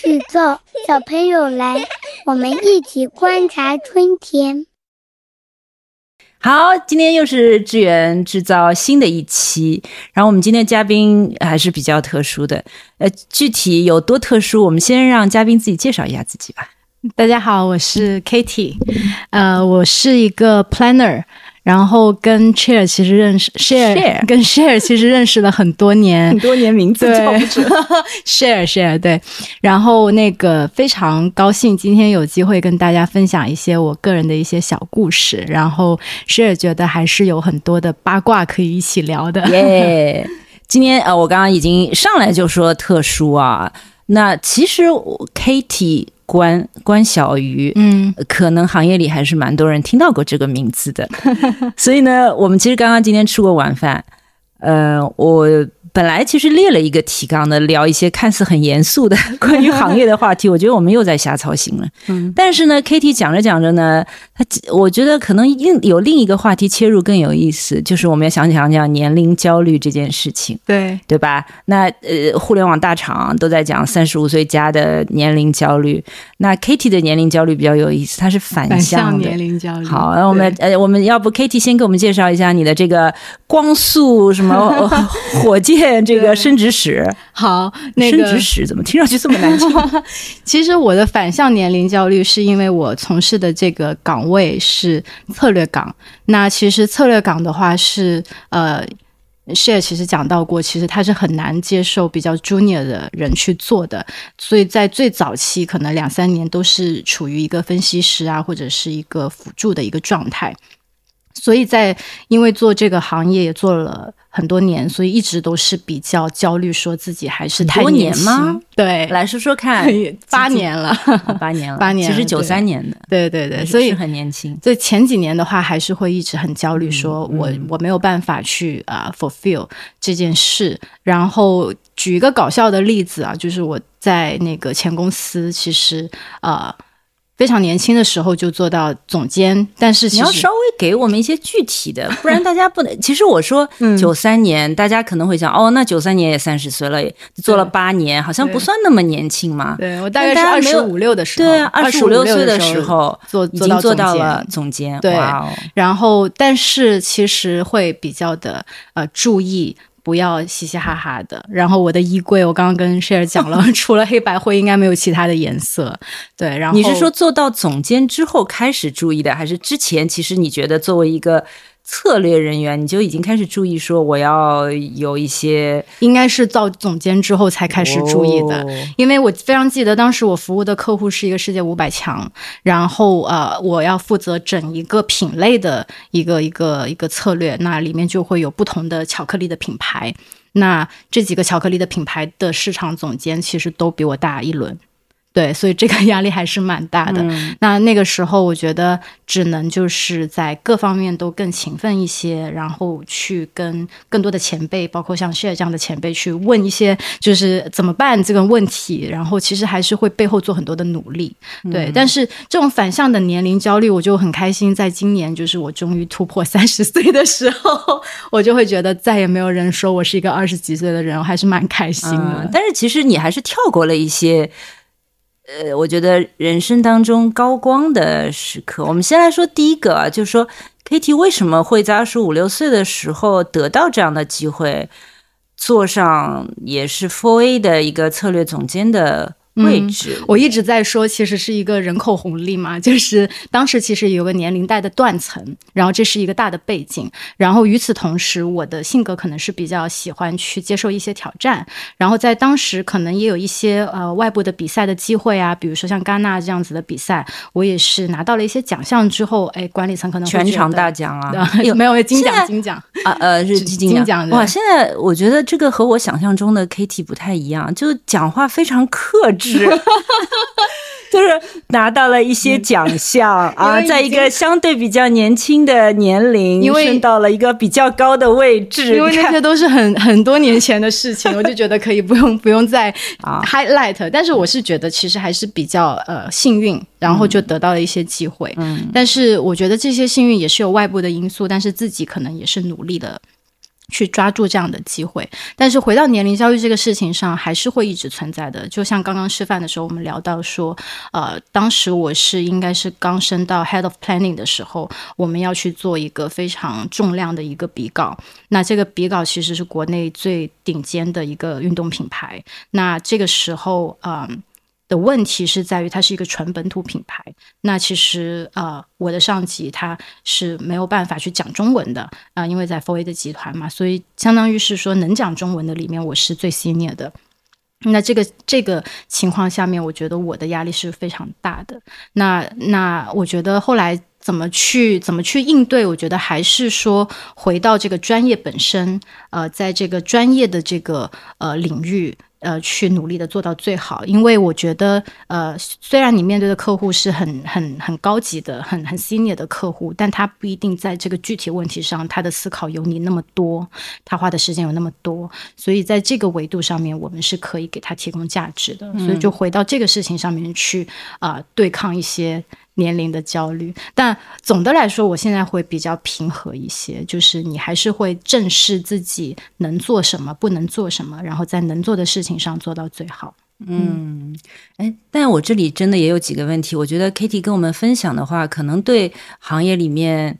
制造，小朋友来，我们一起观察春天。好，今天又是志源制造新的一期，然后我们今天嘉宾还是比较特殊的，呃，具体有多特殊，我们先让嘉宾自己介绍一下自己吧。大家好，我是 Kitty，呃，我是一个 planner。然后跟 Share 其实认识，Share 跟 Share 其实认识了很多年，很多年名字叫不准。Share Share 对，然后那个非常高兴今天有机会跟大家分享一些我个人的一些小故事，然后 Share 觉得还是有很多的八卦可以一起聊的。耶，今天呃，我刚刚已经上来就说特殊啊，那其实 Katie。关关小鱼，嗯，可能行业里还是蛮多人听到过这个名字的，所以呢，我们其实刚刚今天吃过晚饭，呃，我。本来其实列了一个提纲的，聊一些看似很严肃的关于行业的话题。我觉得我们又在瞎操心了。嗯，但是呢，Kitty 讲着讲着呢，他我觉得可能另有另一个话题切入更有意思，就是我们要想讲讲年龄焦虑这件事情。对，对吧？那呃，互联网大厂都在讲三十五岁加的年龄焦虑，那 Kitty 的年龄焦虑比较有意思，它是反向年龄焦虑。好，那我们呃，我们要不 Kitty 先给我们介绍一下你的这个光速什么 火箭？这个升职史好，那个升职史怎么听上去这么难听？其实我的反向年龄焦虑是因为我从事的这个岗位是策略岗。那其实策略岗的话是呃，share 其实讲到过，其实他是很难接受比较 junior 的人去做的。所以在最早期，可能两三年都是处于一个分析师啊，或者是一个辅助的一个状态。所以在因为做这个行业也做了很多年，所以一直都是比较焦虑，说自己还是太年吗？对，来说说看，八年了，八年了，八年，其实九三年的，对对对，所以很年轻。所以前几年的话，还是会一直很焦虑，说我我没有办法去啊 fulfill 这件事。然后举一个搞笑的例子啊，就是我在那个前公司，其实啊。非常年轻的时候就做到总监，但是你要稍微给我们一些具体的，不然大家不能。其实我说九三年，大家可能会想，哦，那九三年也三十岁了，做了八年，好像不算那么年轻嘛。对我大概是二十五六的时候，对啊，二十五六岁的时候做已经做到了总监。对，然后但是其实会比较的呃注意。不要嘻嘻哈哈的。然后我的衣柜，我刚刚跟 Share 讲了，除了黑白灰，应该没有其他的颜色。对，然后你是说做到总监之后开始注意的，还是之前其实你觉得作为一个？策略人员，你就已经开始注意说我要有一些，应该是到总监之后才开始注意的，因为我非常记得当时我服务的客户是一个世界五百强，然后呃，我要负责整一个品类的一个一个一个策略，那里面就会有不同的巧克力的品牌，那这几个巧克力的品牌的市场总监其实都比我大一轮。对，所以这个 压力还是蛮大的。那那个时候，我觉得只能就是在各方面都更勤奋一些，然后去跟更多的前辈，包括像 Share 这样的前辈去问一些，就是怎么办这个问题。然后其实还是会背后做很多的努力。对，但是这种反向的年龄焦虑，我就很开心。在今年，就是我终于突破三十岁的时候，我就会觉得再也没有人说我是一个二十几岁的人，我还是蛮开心的。但是其实你还是跳过了一些。呃，我觉得人生当中高光的时刻，我们先来说第一个啊，就是说 Kitty 为什么会在二十五六岁的时候得到这样的机会，坐上也是 Four A 的一个策略总监的。位置，我一直在说，其实是一个人口红利嘛，就是当时其实有个年龄带的断层，然后这是一个大的背景，然后与此同时，我的性格可能是比较喜欢去接受一些挑战，然后在当时可能也有一些呃外部的比赛的机会啊，比如说像戛纳这样子的比赛，我也是拿到了一些奖项之后，哎，管理层可能全场大奖啊，有 没有金奖金奖啊？呃，是金奖哇！现在我觉得这个和我想象中的 Kitty 不太一样，就讲话非常克制。是，就是拿到了一些奖项 啊，在一个相对比较年轻的年龄，升到了一个比较高的位置。因为那些都是很很多年前的事情，我就觉得可以不用不用再 highlight。但是我是觉得其实还是比较呃幸运，然后就得到了一些机会。嗯，但是我觉得这些幸运也是有外部的因素，但是自己可能也是努力的。去抓住这样的机会，但是回到年龄焦虑这个事情上，还是会一直存在的。就像刚刚吃饭的时候，我们聊到说，呃，当时我是应该是刚升到 head of planning 的时候，我们要去做一个非常重量的一个比稿。那这个比稿其实是国内最顶尖的一个运动品牌。那这个时候，嗯。的问题是在于它是一个纯本土品牌，那其实呃我的上级他是没有办法去讲中文的啊，因为在 f o r A 的集团嘛，所以相当于是说能讲中文的里面我是最 senior 的。那这个这个情况下面，我觉得我的压力是非常大的。那那我觉得后来怎么去怎么去应对，我觉得还是说回到这个专业本身，呃，在这个专业的这个呃领域。呃，去努力的做到最好，因为我觉得，呃，虽然你面对的客户是很很很高级的、很很 senior 的客户，但他不一定在这个具体问题上，他的思考有你那么多，他花的时间有那么多，所以在这个维度上面，我们是可以给他提供价值的。所以就回到这个事情上面去啊，对抗一些。年龄的焦虑，但总的来说，我现在会比较平和一些，就是你还是会正视自己能做什么，不能做什么，然后在能做的事情情上做到最好。嗯，哎，但我这里真的也有几个问题，我觉得 Kitty 跟我们分享的话，可能对行业里面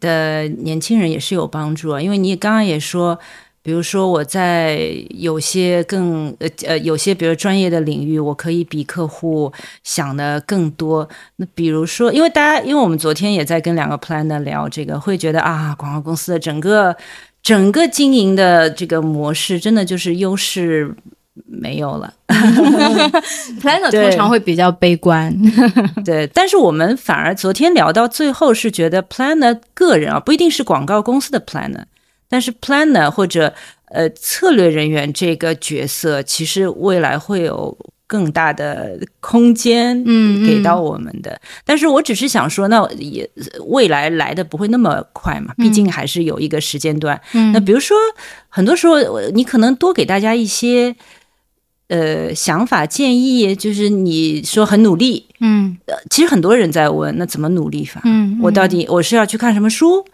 的年轻人也是有帮助啊，因为你刚刚也说。比如说，我在有些更呃呃有些比如专业的领域，我可以比客户想的更多。那比如说，因为大家，因为我们昨天也在跟两个 planner 聊这个，会觉得啊，广告公司的整个整个经营的这个模式，真的就是优势没有了。planner 通常会比较悲观，对。但是我们反而昨天聊到最后，是觉得 planner 个人啊，不一定是广告公司的 planner。但是 planner 或者呃策略人员这个角色，其实未来会有更大的空间，嗯，给到我们的。但是我只是想说，那也未来来的不会那么快嘛，毕竟还是有一个时间段。那比如说，很多时候你可能多给大家一些呃想法建议，就是你说很努力，嗯，其实很多人在问，那怎么努力法？嗯，我到底我是要去看什么书？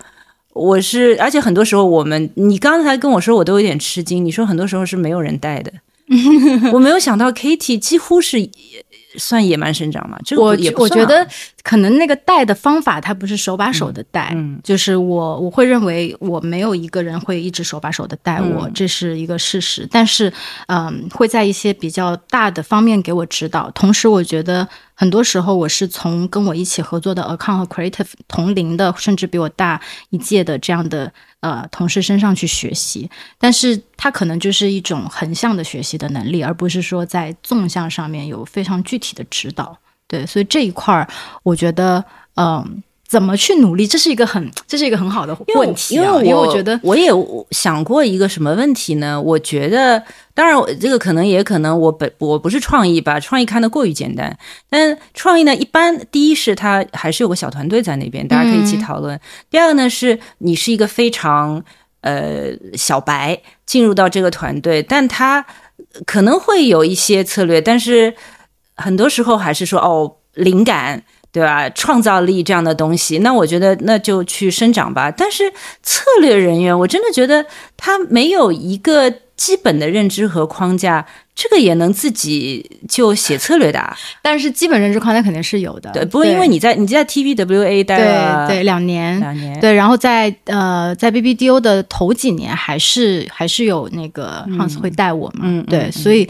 我是，而且很多时候我们，你刚才跟我说，我都有点吃惊。你说很多时候是没有人带的，我没有想到 Kitty 几乎是。算野蛮生长嘛？这个我我觉得可能那个带的方法，它不是手把手的带，就是我我会认为我没有一个人会一直手把手的带我，这是一个事实。但是，嗯，会在一些比较大的方面给我指导。同时，我觉得很多时候我是从跟我一起合作的 account 和 creative 同龄的，甚至比我大一届的这样的。呃，同事身上去学习，但是他可能就是一种横向的学习的能力，而不是说在纵向上面有非常具体的指导。对，所以这一块儿，我觉得，嗯。怎么去努力？这是一个很，这是一个很好的问题。因为，因为我觉得我也想过一个什么问题呢？我觉得，当然我，这个可能也可能我本我不是创意吧，创意看得过于简单。但创意呢，一般第一是它还是有个小团队在那边，大家可以一起讨论。第二个呢，是你是一个非常呃小白进入到这个团队，但他可能会有一些策略，但是很多时候还是说哦灵感。对吧？创造力这样的东西，那我觉得那就去生长吧。但是策略人员，我真的觉得他没有一个基本的认知和框架，这个也能自己就写策略的。但是基本认知框架肯定是有的。对，不过因为你在你在 TVWA 待了对两年，两年对，然后在呃在 BBDO 的头几年，还是还是有那个 Hans 会带我嘛。嗯，对，所以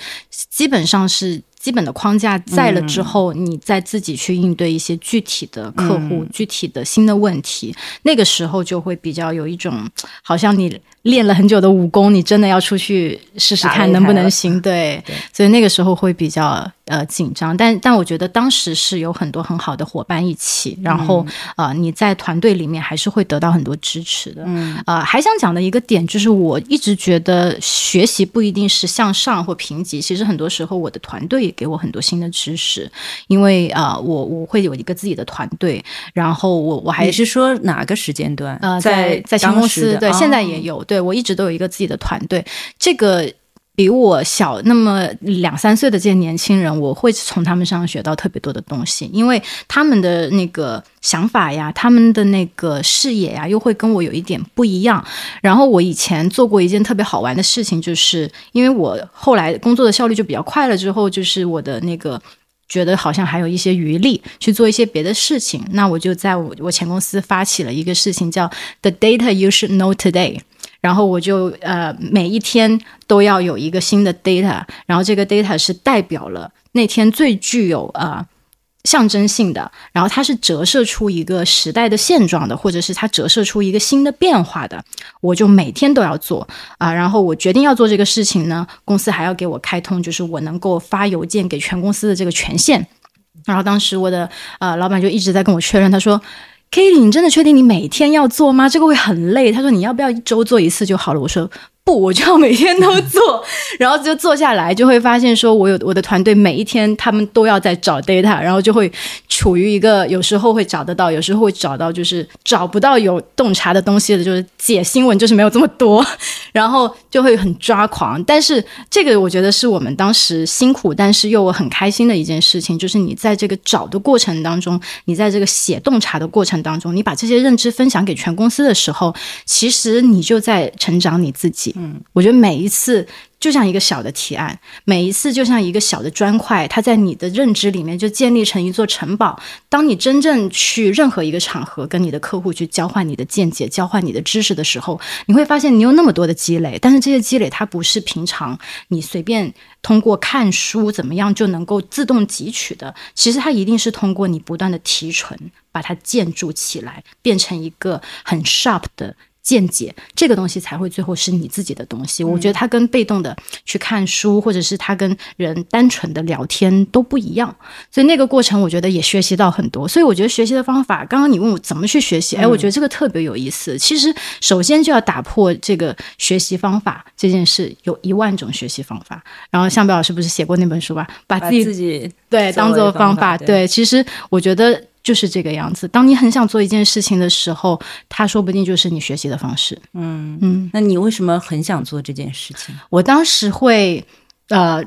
基本上是。基本的框架在了之后，你再自己去应对一些具体的客户、具体的新的问题，那个时候就会比较有一种，好像你。练了很久的武功，你真的要出去试试看能不能行？对，所以那个时候会比较呃紧张。但但我觉得当时是有很多很好的伙伴一起，然后呃你在团队里面还是会得到很多支持的。嗯，呃，还想讲的一个点就是，我一直觉得学习不一定是向上或评级，其实很多时候我的团队也给我很多新的知识，因为啊，我我会有一个自己的团队，然后我我还是说哪个时间段？呃，在在新公司，对，现在也有。对，我一直都有一个自己的团队，这个比我小那么两三岁的这些年轻人，我会从他们身上学到特别多的东西，因为他们的那个想法呀，他们的那个视野呀，又会跟我有一点不一样。然后我以前做过一件特别好玩的事情，就是因为我后来工作的效率就比较快了，之后就是我的那个觉得好像还有一些余力去做一些别的事情，那我就在我我前公司发起了一个事情，叫 The Data You Should Know Today。然后我就呃每一天都要有一个新的 data，然后这个 data 是代表了那天最具有呃象征性的，然后它是折射出一个时代的现状的，或者是它折射出一个新的变化的，我就每天都要做啊。然后我决定要做这个事情呢，公司还要给我开通，就是我能够发邮件给全公司的这个权限。然后当时我的呃老板就一直在跟我确认，他说。Kitty，你真的确定你每天要做吗？这个会很累。他说你要不要一周做一次就好了？我说。不，我就要每天都做，然后就做下来，就会发现说，我有我的团队每一天他们都要在找 data，然后就会处于一个有时候会找得到，有时候会找到就是找不到有洞察的东西的，就是解新闻就是没有这么多，然后就会很抓狂。但是这个我觉得是我们当时辛苦，但是又很开心的一件事情，就是你在这个找的过程当中，你在这个写洞察的过程当中，你把这些认知分享给全公司的时候，其实你就在成长你自己。嗯，我觉得每一次就像一个小的提案，每一次就像一个小的砖块，它在你的认知里面就建立成一座城堡。当你真正去任何一个场合跟你的客户去交换你的见解、交换你的知识的时候，你会发现你有那么多的积累，但是这些积累它不是平常你随便通过看书怎么样就能够自动汲取的，其实它一定是通过你不断的提纯，把它建筑起来，变成一个很 sharp 的。见解这个东西才会最后是你自己的东西。我觉得它跟被动的去看书，或者是他跟人单纯的聊天都不一样。所以那个过程，我觉得也学习到很多。所以我觉得学习的方法，刚刚你问我怎么去学习，哎，我觉得这个特别有意思。其实首先就要打破这个学习方法这件事，有一万种学习方法。然后向北老师不是写过那本书吧？把自己自己对当做方法。对，其实我觉得。就是这个样子。当你很想做一件事情的时候，它说不定就是你学习的方式。嗯嗯，那你为什么很想做这件事情？我当时会，呃。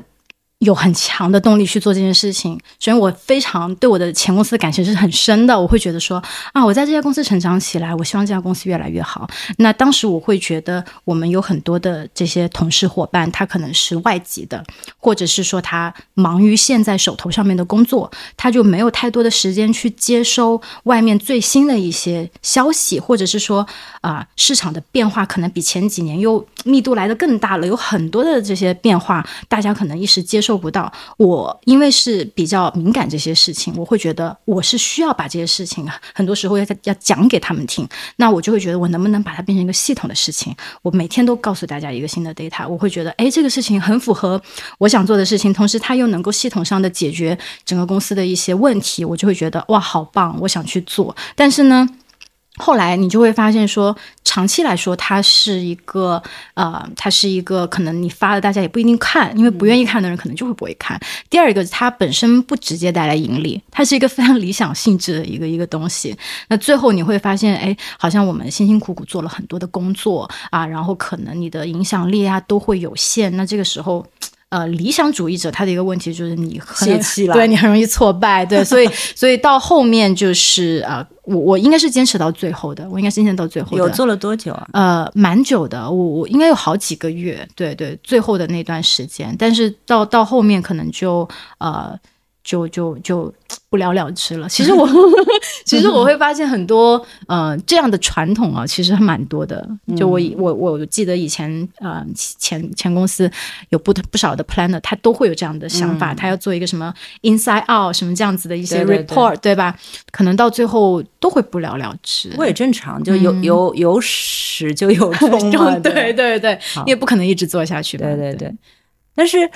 有很强的动力去做这件事情，所以我非常对我的前公司的感情是很深的。我会觉得说啊，我在这家公司成长起来，我希望这家公司越来越好。那当时我会觉得，我们有很多的这些同事伙伴，他可能是外籍的，或者是说他忙于现在手头上面的工作，他就没有太多的时间去接收外面最新的一些消息，或者是说啊，市场的变化可能比前几年又密度来的更大了，有很多的这些变化，大家可能一时接受。做不到，我因为是比较敏感这些事情，我会觉得我是需要把这些事情，很多时候要要讲给他们听。那我就会觉得我能不能把它变成一个系统的事情？我每天都告诉大家一个新的 data，我会觉得哎，这个事情很符合我想做的事情，同时它又能够系统上的解决整个公司的一些问题，我就会觉得哇，好棒，我想去做。但是呢。后来你就会发现，说长期来说，它是一个呃，它是一个可能你发了，大家也不一定看，因为不愿意看的人可能就会不会看。第二个，它本身不直接带来盈利，它是一个非常理想性质的一个一个东西。那最后你会发现，哎，好像我们辛辛苦苦做了很多的工作啊，然后可能你的影响力啊都会有限。那这个时候。呃，理想主义者他的一个问题就是你泄气了，对你很容易挫败，对，所以 所以到后面就是呃，我我应该是坚持到最后的，我应该坚持到最后的。有做了多久啊？呃，蛮久的，我我应该有好几个月，对对，最后的那段时间，但是到到后面可能就呃。就就就不了了之了。其实我 其实我会发现很多呃这样的传统啊，其实还蛮多的。就我我我记得以前呃前前公司有不不少的 planner，他都会有这样的想法，他要做一个什么 inside out 什么这样子的一些 report，对吧？可能到最后都会不了了之。我也正常，就有有有始就有终，对对对，你也不可能一直做下去吧。对对对，但是。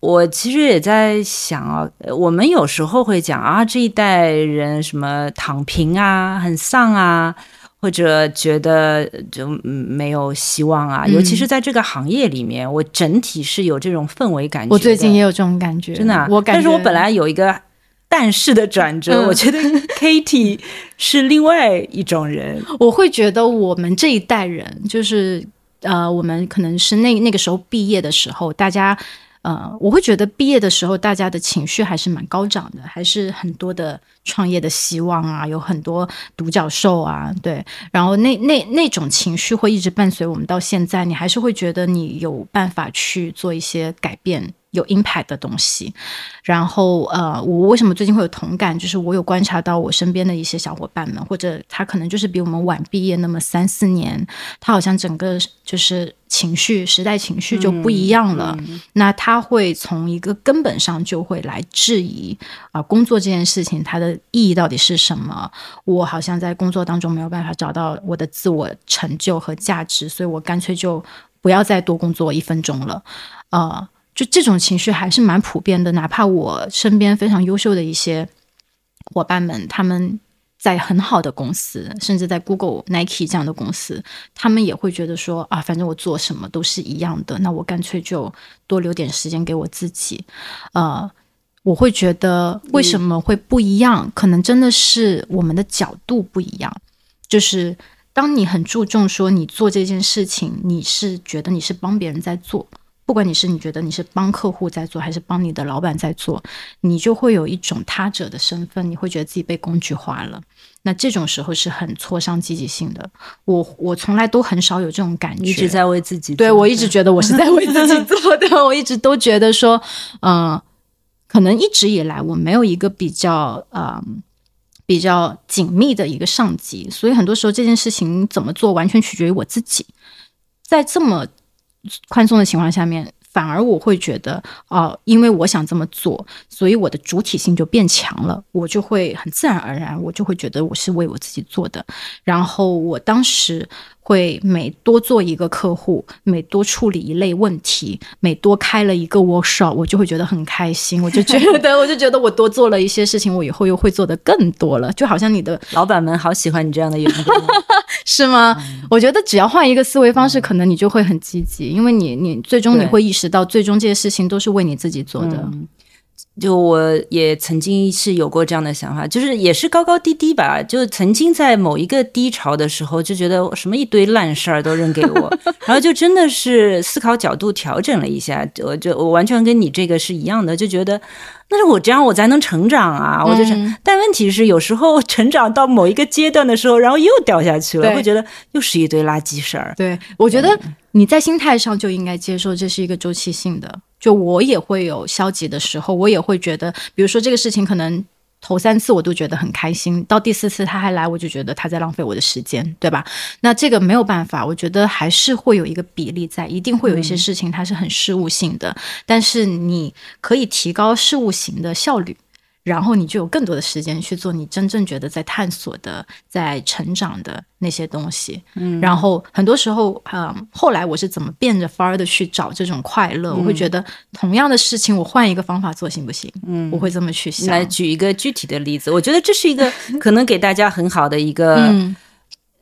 我其实也在想啊，我们有时候会讲啊，这一代人什么躺平啊，很丧啊，或者觉得就没有希望啊。尤其是在这个行业里面，我整体是有这种氛围感觉。我最近也有这种感觉，真的。我但是我本来有一个但是的转折，我觉得 Katie 是另外一种人。我会觉得我们这一代人就是。呃，我们可能是那那个时候毕业的时候，大家。呃，我会觉得毕业的时候，大家的情绪还是蛮高涨的，还是很多的创业的希望啊，有很多独角兽啊，对，然后那那那种情绪会一直伴随我们到现在，你还是会觉得你有办法去做一些改变。有 impact 的东西，然后呃，我为什么最近会有同感？就是我有观察到我身边的一些小伙伴们，或者他可能就是比我们晚毕业那么三四年，他好像整个就是情绪时代情绪就不一样了。那他会从一个根本上就会来质疑啊，工作这件事情它的意义到底是什么？我好像在工作当中没有办法找到我的自我成就和价值，所以我干脆就不要再多工作一分钟了，呃。就这种情绪还是蛮普遍的，哪怕我身边非常优秀的一些伙伴们，他们在很好的公司，甚至在 Google、Nike 这样的公司，他们也会觉得说啊，反正我做什么都是一样的，那我干脆就多留点时间给我自己。呃，我会觉得为什么会不一样？可能真的是我们的角度不一样。就是当你很注重说你做这件事情，你是觉得你是帮别人在做。不管你是你觉得你是帮客户在做，还是帮你的老板在做，你就会有一种他者的身份，你会觉得自己被工具化了。那这种时候是很挫伤积极性的。我我从来都很少有这种感觉，一直在为自己。对我一直觉得我是在为自己做的，我一直都觉得说，嗯，可能一直以来我没有一个比较呃比较紧密的一个上级，所以很多时候这件事情怎么做，完全取决于我自己。在这么。宽松的情况下面，反而我会觉得，哦，因为我想这么做，所以我的主体性就变强了，我就会很自然而然，我就会觉得我是为我自己做的。然后我当时。会每多做一个客户，每多处理一类问题，每多开了一个 workshop，我就会觉得很开心。我就觉得，我就觉得我多做了一些事情，我以后又会做的更多了。就好像你的老板们好喜欢你这样的员工，是吗？我觉得只要换一个思维方式，可能你就会很积极，因为你你最终你会意识到，最终这些事情都是为你自己做的。就我也曾经是有过这样的想法，就是也是高高低低吧。就曾经在某一个低潮的时候，就觉得什么一堆烂事儿都扔给我，然后就真的是思考角度调整了一下。我就我完全跟你这个是一样的，就觉得那是我这样我才能成长啊！我就是，但问题是有时候 成长到某一个阶段的时候，然后又掉下去了，会觉得又是一堆垃圾事儿。对，我觉得你在心态上就应该接受这是一个周期性的。就我也会有消极的时候，我也会觉得，比如说这个事情可能头三次我都觉得很开心，到第四次他还来，我就觉得他在浪费我的时间，对吧？那这个没有办法，我觉得还是会有一个比例在，一定会有一些事情它是很事务性的，但是你可以提高事务型的效率。然后你就有更多的时间去做你真正觉得在探索的、在成长的那些东西。嗯，然后很多时候，嗯，后来我是怎么变着法儿的去找这种快乐？我会觉得同样的事情，我换一个方法做行不行？嗯，我会这么去想。来举一个具体的例子，我觉得这是一个 可能给大家很好的一个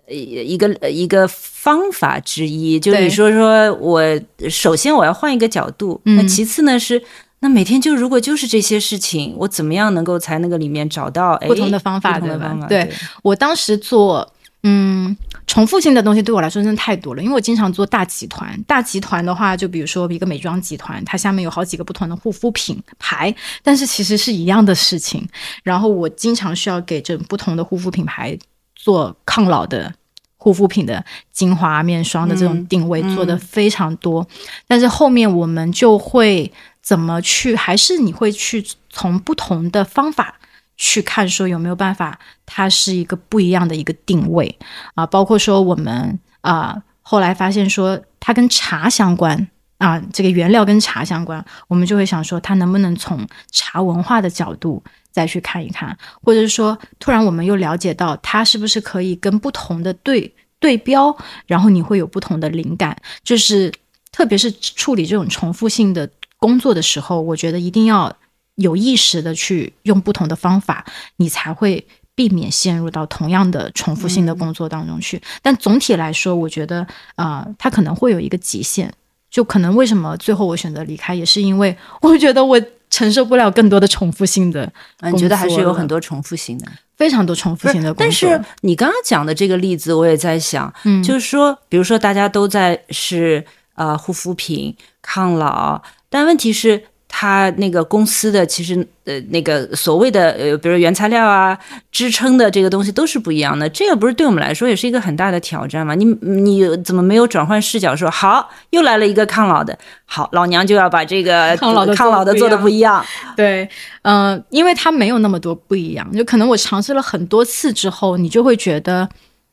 一个一个方法之一。就你说说我首先我要换一个角度，那其次呢是。那每天就如果就是这些事情，我怎么样能够才那个里面找到不同的方法？对吧？对我当时做，嗯，重复性的东西对我来说真的太多了，因为我经常做大集团。大集团的话，就比如说一个美妆集团，它下面有好几个不同的护肤品牌，但是其实是一样的事情。然后我经常需要给这不同的护肤品牌做抗老的护肤品的精华、面霜的这种定位，做的非常多。但是后面我们就会。怎么去？还是你会去从不同的方法去看，说有没有办法，它是一个不一样的一个定位啊？包括说我们啊，后来发现说它跟茶相关啊，这个原料跟茶相关，我们就会想说，它能不能从茶文化的角度再去看一看，或者是说，突然我们又了解到它是不是可以跟不同的对对标，然后你会有不同的灵感，就是特别是处理这种重复性的。工作的时候，我觉得一定要有意识的去用不同的方法，你才会避免陷入到同样的重复性的工作当中去。但总体来说，我觉得啊，它可能会有一个极限。就可能为什么最后我选择离开，也是因为 我觉得我承受不了更多的重复性的。你觉得还是有很多重复性的，非常多重复性的。但是你刚刚讲的这个例子，我也在想，嗯，就是说，比如说大家都在是呃护肤品、抗老，但问题是。他那个公司的其实呃那个所谓的呃比如原材料啊支撑的这个东西都是不一样的，这个不是对我们来说也是一个很大的挑战吗？你你怎么没有转换视角说好又来了一个抗老的，好老娘就要把这个抗老的抗老的做的不一样？对，嗯，因为它没有那么多不一样，就可能我尝试了很多次之后，你就会觉得，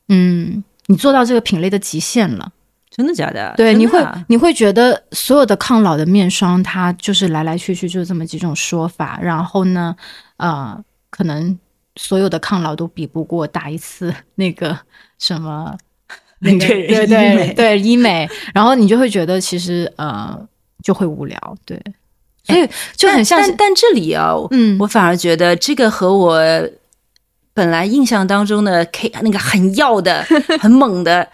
嗯，你做到这个品类的极限了。真的假的？对，你会你会觉得所有的抗老的面霜，它就是来来去去就是这么几种说法。然后呢，呃，可能所有的抗老都比不过打一次那个什么那个对对对医美。然后你就会觉得其实呃就会无聊，对。所以就很像，但但这里啊，嗯，我反而觉得这个和我本来印象当中的 K 那个很要的、很猛的。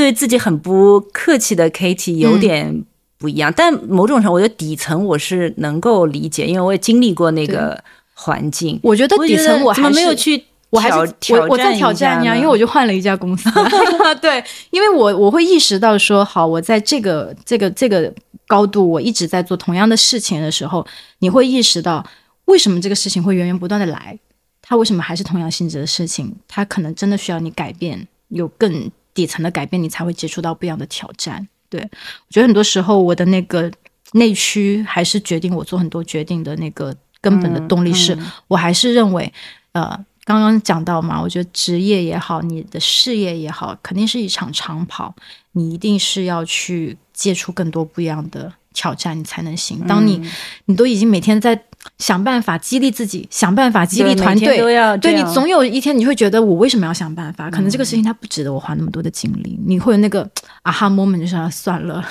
对自己很不客气的 Katie 有点不一样，但某种程度，我觉得底层我是能够理解，因为我也经历过那个环境。我觉得底层我还没有去，我还是我我在挑战呀，因为我就换了一家公司。对，因为我我会意识到说，好，我在这个这个这个高度，我一直在做同样的事情的时候，你会意识到为什么这个事情会源源不断的来，它为什么还是同样性质的事情，它可能真的需要你改变，有更。底层的改变，你才会接触到不一样的挑战。对我觉得很多时候，我的那个内驱还是决定我做很多决定的那个根本的动力，是我还是认为，呃，刚刚讲到嘛，我觉得职业也好，你的事业也好，肯定是一场长跑，你一定是要去接触更多不一样的挑战，你才能行。当你你都已经每天在。想办法激励自己，想办法激励团队。对你总有一天你会觉得我为什么要想办法？可能这个事情它不值得我花那么多的精力。你会有那个啊哈 moment 就想算了。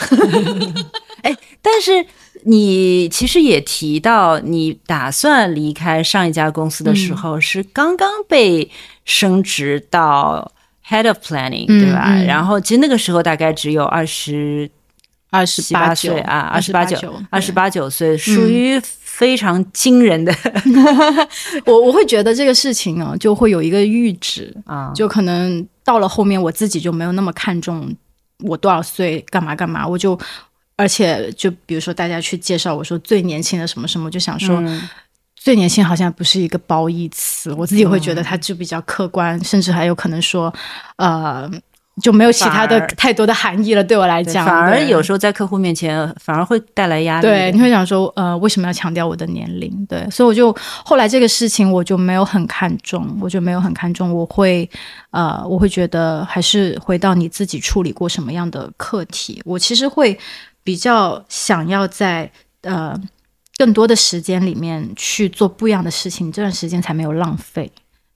哎，但是你其实也提到，你打算离开上一家公司的时候是刚刚被升职到 head of planning，对吧？然后其实那个时候大概只有二十二十八岁啊，二十八九，二十八九岁，属于。非常惊人的，我我会觉得这个事情啊，就会有一个阈值啊，就可能到了后面，我自己就没有那么看重我多少岁干嘛干嘛，我就而且就比如说大家去介绍我说最年轻的什么什么，就想说最年轻好像不是一个褒义词，我自己会觉得它就比较客观，甚至还有可能说呃。就没有其他的太多的含义了，对我来讲，反而有时候在客户面前反而会带来压力。对，你会想说，呃，为什么要强调我的年龄？对，所以我就后来这个事情我就没有很看重，我就没有很看重。我会，呃，我会觉得还是回到你自己处理过什么样的课题。我其实会比较想要在呃更多的时间里面去做不一样的事情，这段时间才没有浪费，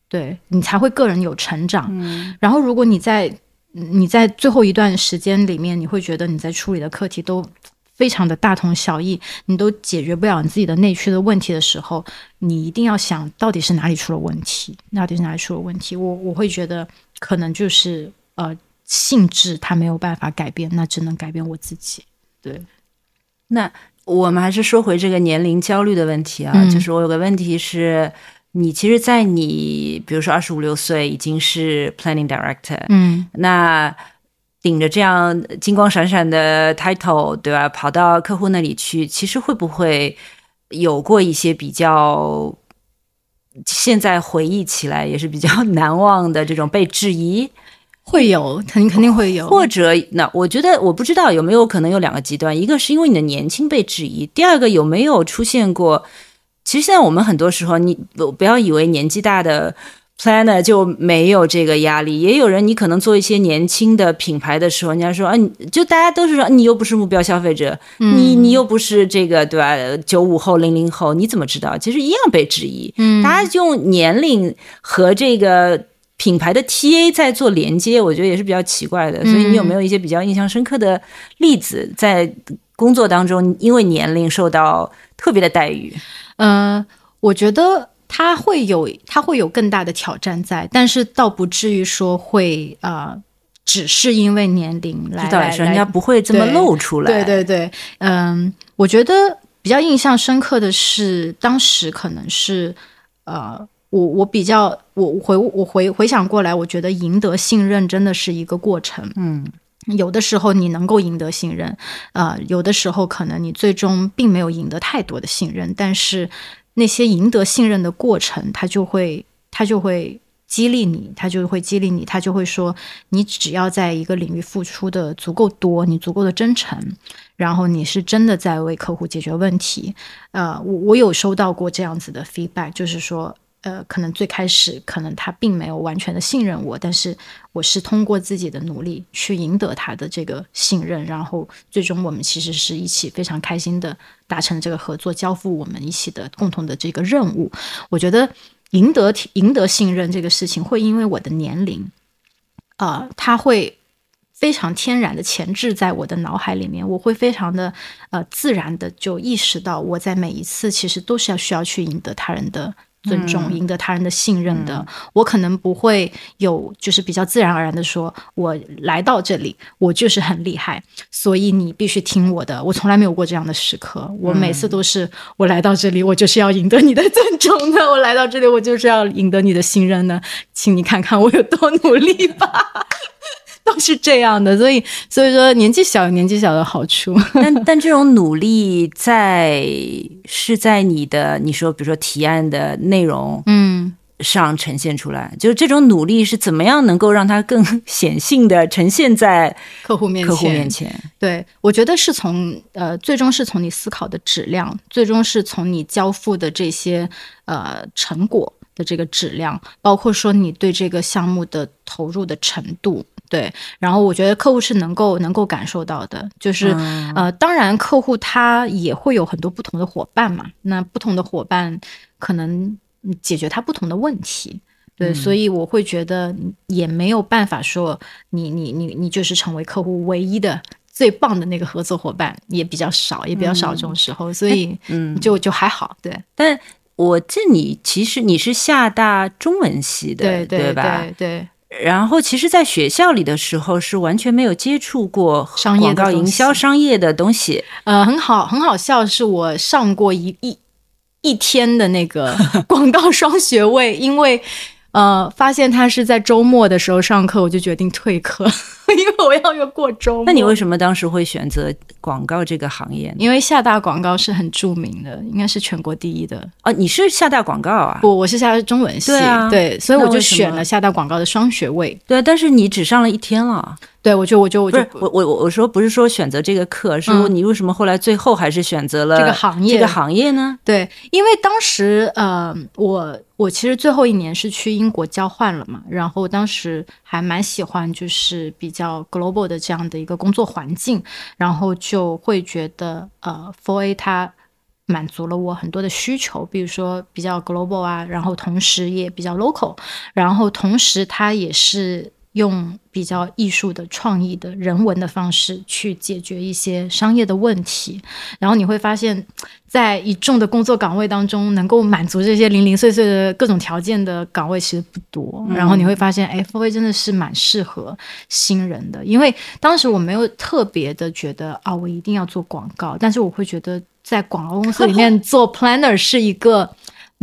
对你才会个人有成长。然后如果你在你在最后一段时间里面，你会觉得你在处理的课题都非常的大同小异，你都解决不了你自己的内驱的问题的时候，你一定要想到底是哪里出了问题，到底是哪里出了问题。我我会觉得可能就是呃性质它没有办法改变，那只能改变我自己。对，那我们还是说回这个年龄焦虑的问题啊，就是我有个问题是。你其实，在你比如说二十五六岁已经是 planning director，嗯，那顶着这样金光闪闪的 title，对吧？跑到客户那里去，其实会不会有过一些比较，现在回忆起来也是比较 难忘的这种被质疑？会有，肯定肯定会有。或者，那我觉得我不知道有没有可能有两个极端，一个是因为你的年轻被质疑，第二个有没有出现过？其实现在我们很多时候，你不不要以为年纪大的 planner 就没有这个压力，也有人你可能做一些年轻的品牌的时候，人家说啊，就大家都是说你又不是目标消费者，你你又不是这个对吧？九五后、零零后，你怎么知道？其实一样被质疑。嗯，大家用年龄和这个品牌的 TA 在做连接，我觉得也是比较奇怪的。所以你有没有一些比较印象深刻的例子，在工作当中因为年龄受到特别的待遇？嗯，我觉得他会有，他会有更大的挑战在，但是倒不至于说会呃，只是因为年龄来来，人家不会这么露出来。对对对，嗯，我觉得比较印象深刻的是，当时可能是呃，我我比较我回我回回想过来，我觉得赢得信任真的是一个过程。嗯，有的时候你能够赢得信任，呃，有的时候可能你最终并没有赢得太多的信任，但是那些赢得信任的过程，它就会它就会。激励你，他就会激励你，他就会说，你只要在一个领域付出的足够多，你足够的真诚，然后你是真的在为客户解决问题。呃，我我有收到过这样子的 feedback，就是说，呃，可能最开始可能他并没有完全的信任我，但是我是通过自己的努力去赢得他的这个信任，然后最终我们其实是一起非常开心的达成这个合作，交付我们一起的共同的这个任务。我觉得。赢得赢得信任这个事情，会因为我的年龄，呃，他会非常天然的前置在我的脑海里面，我会非常的呃自然的就意识到，我在每一次其实都是要需要去赢得他人的。尊重，赢得他人的信任的，我可能不会有，就是比较自然而然的说，我来到这里，我就是很厉害，所以你必须听我的。我从来没有过这样的时刻，我每次都是我来到这里，我就是要赢得你的 尊重的，我来到这里，我就是要赢得你的信任的，请你看看我有多努力吧。都是这样的，所以所以说年纪小有年纪小的好处，但但这种努力在是在你的你说比如说提案的内容嗯上呈现出来，就是这种努力是怎么样能够让它更显性的呈现在客户面前？客户面前，对我觉得是从呃最终是从你思考的质量，最终是从你交付的这些呃成果的这个质量，包括说你对这个项目的投入的程度。对，然后我觉得客户是能够能够感受到的，就是呃，当然客户他也会有很多不同的伙伴嘛，那不同的伙伴可能解决他不同的问题，对，所以我会觉得也没有办法说你你你你就是成为客户唯一的最棒的那个合作伙伴，也比较少，也比较少这种时候，所以嗯，就就还好，对。但我这你其实你是厦大中文系的，对对吧？对。然后，其实，在学校里的时候，是完全没有接触过商业广告营销、商业的东西。呃，很好，很好笑，是我上过一一一天的那个广告双学位，因为。呃，发现他是在周末的时候上课，我就决定退课，因为我要要过周末。那你为什么当时会选择广告这个行业？因为厦大广告是很著名的，应该是全国第一的。哦，你是厦大广告啊？不，我是厦大中文系。对啊，对，所以我就选了厦大广告的双学位。对，但是你只上了一天了。对，我就我就我就我我我说不是说选择这个课，是你为什么后来最后还是选择了这个行业这个行业呢？对，因为当时呃，我我其实最后一年是去英国交换了嘛，然后当时还蛮喜欢就是比较 global 的这样的一个工作环境，然后就会觉得呃，For A 它满足了我很多的需求，比如说比较 global 啊，然后同时也比较 local，然后同时它也是。用比较艺术的、创意的、人文的方式去解决一些商业的问题，然后你会发现，在一众的工作岗位当中，能够满足这些零零碎碎的各种条件的岗位其实不多。然后你会发现，哎，F A 真的是蛮适合新人的，因为当时我没有特别的觉得啊，我一定要做广告，但是我会觉得在广告公司里面做 planner 是一个。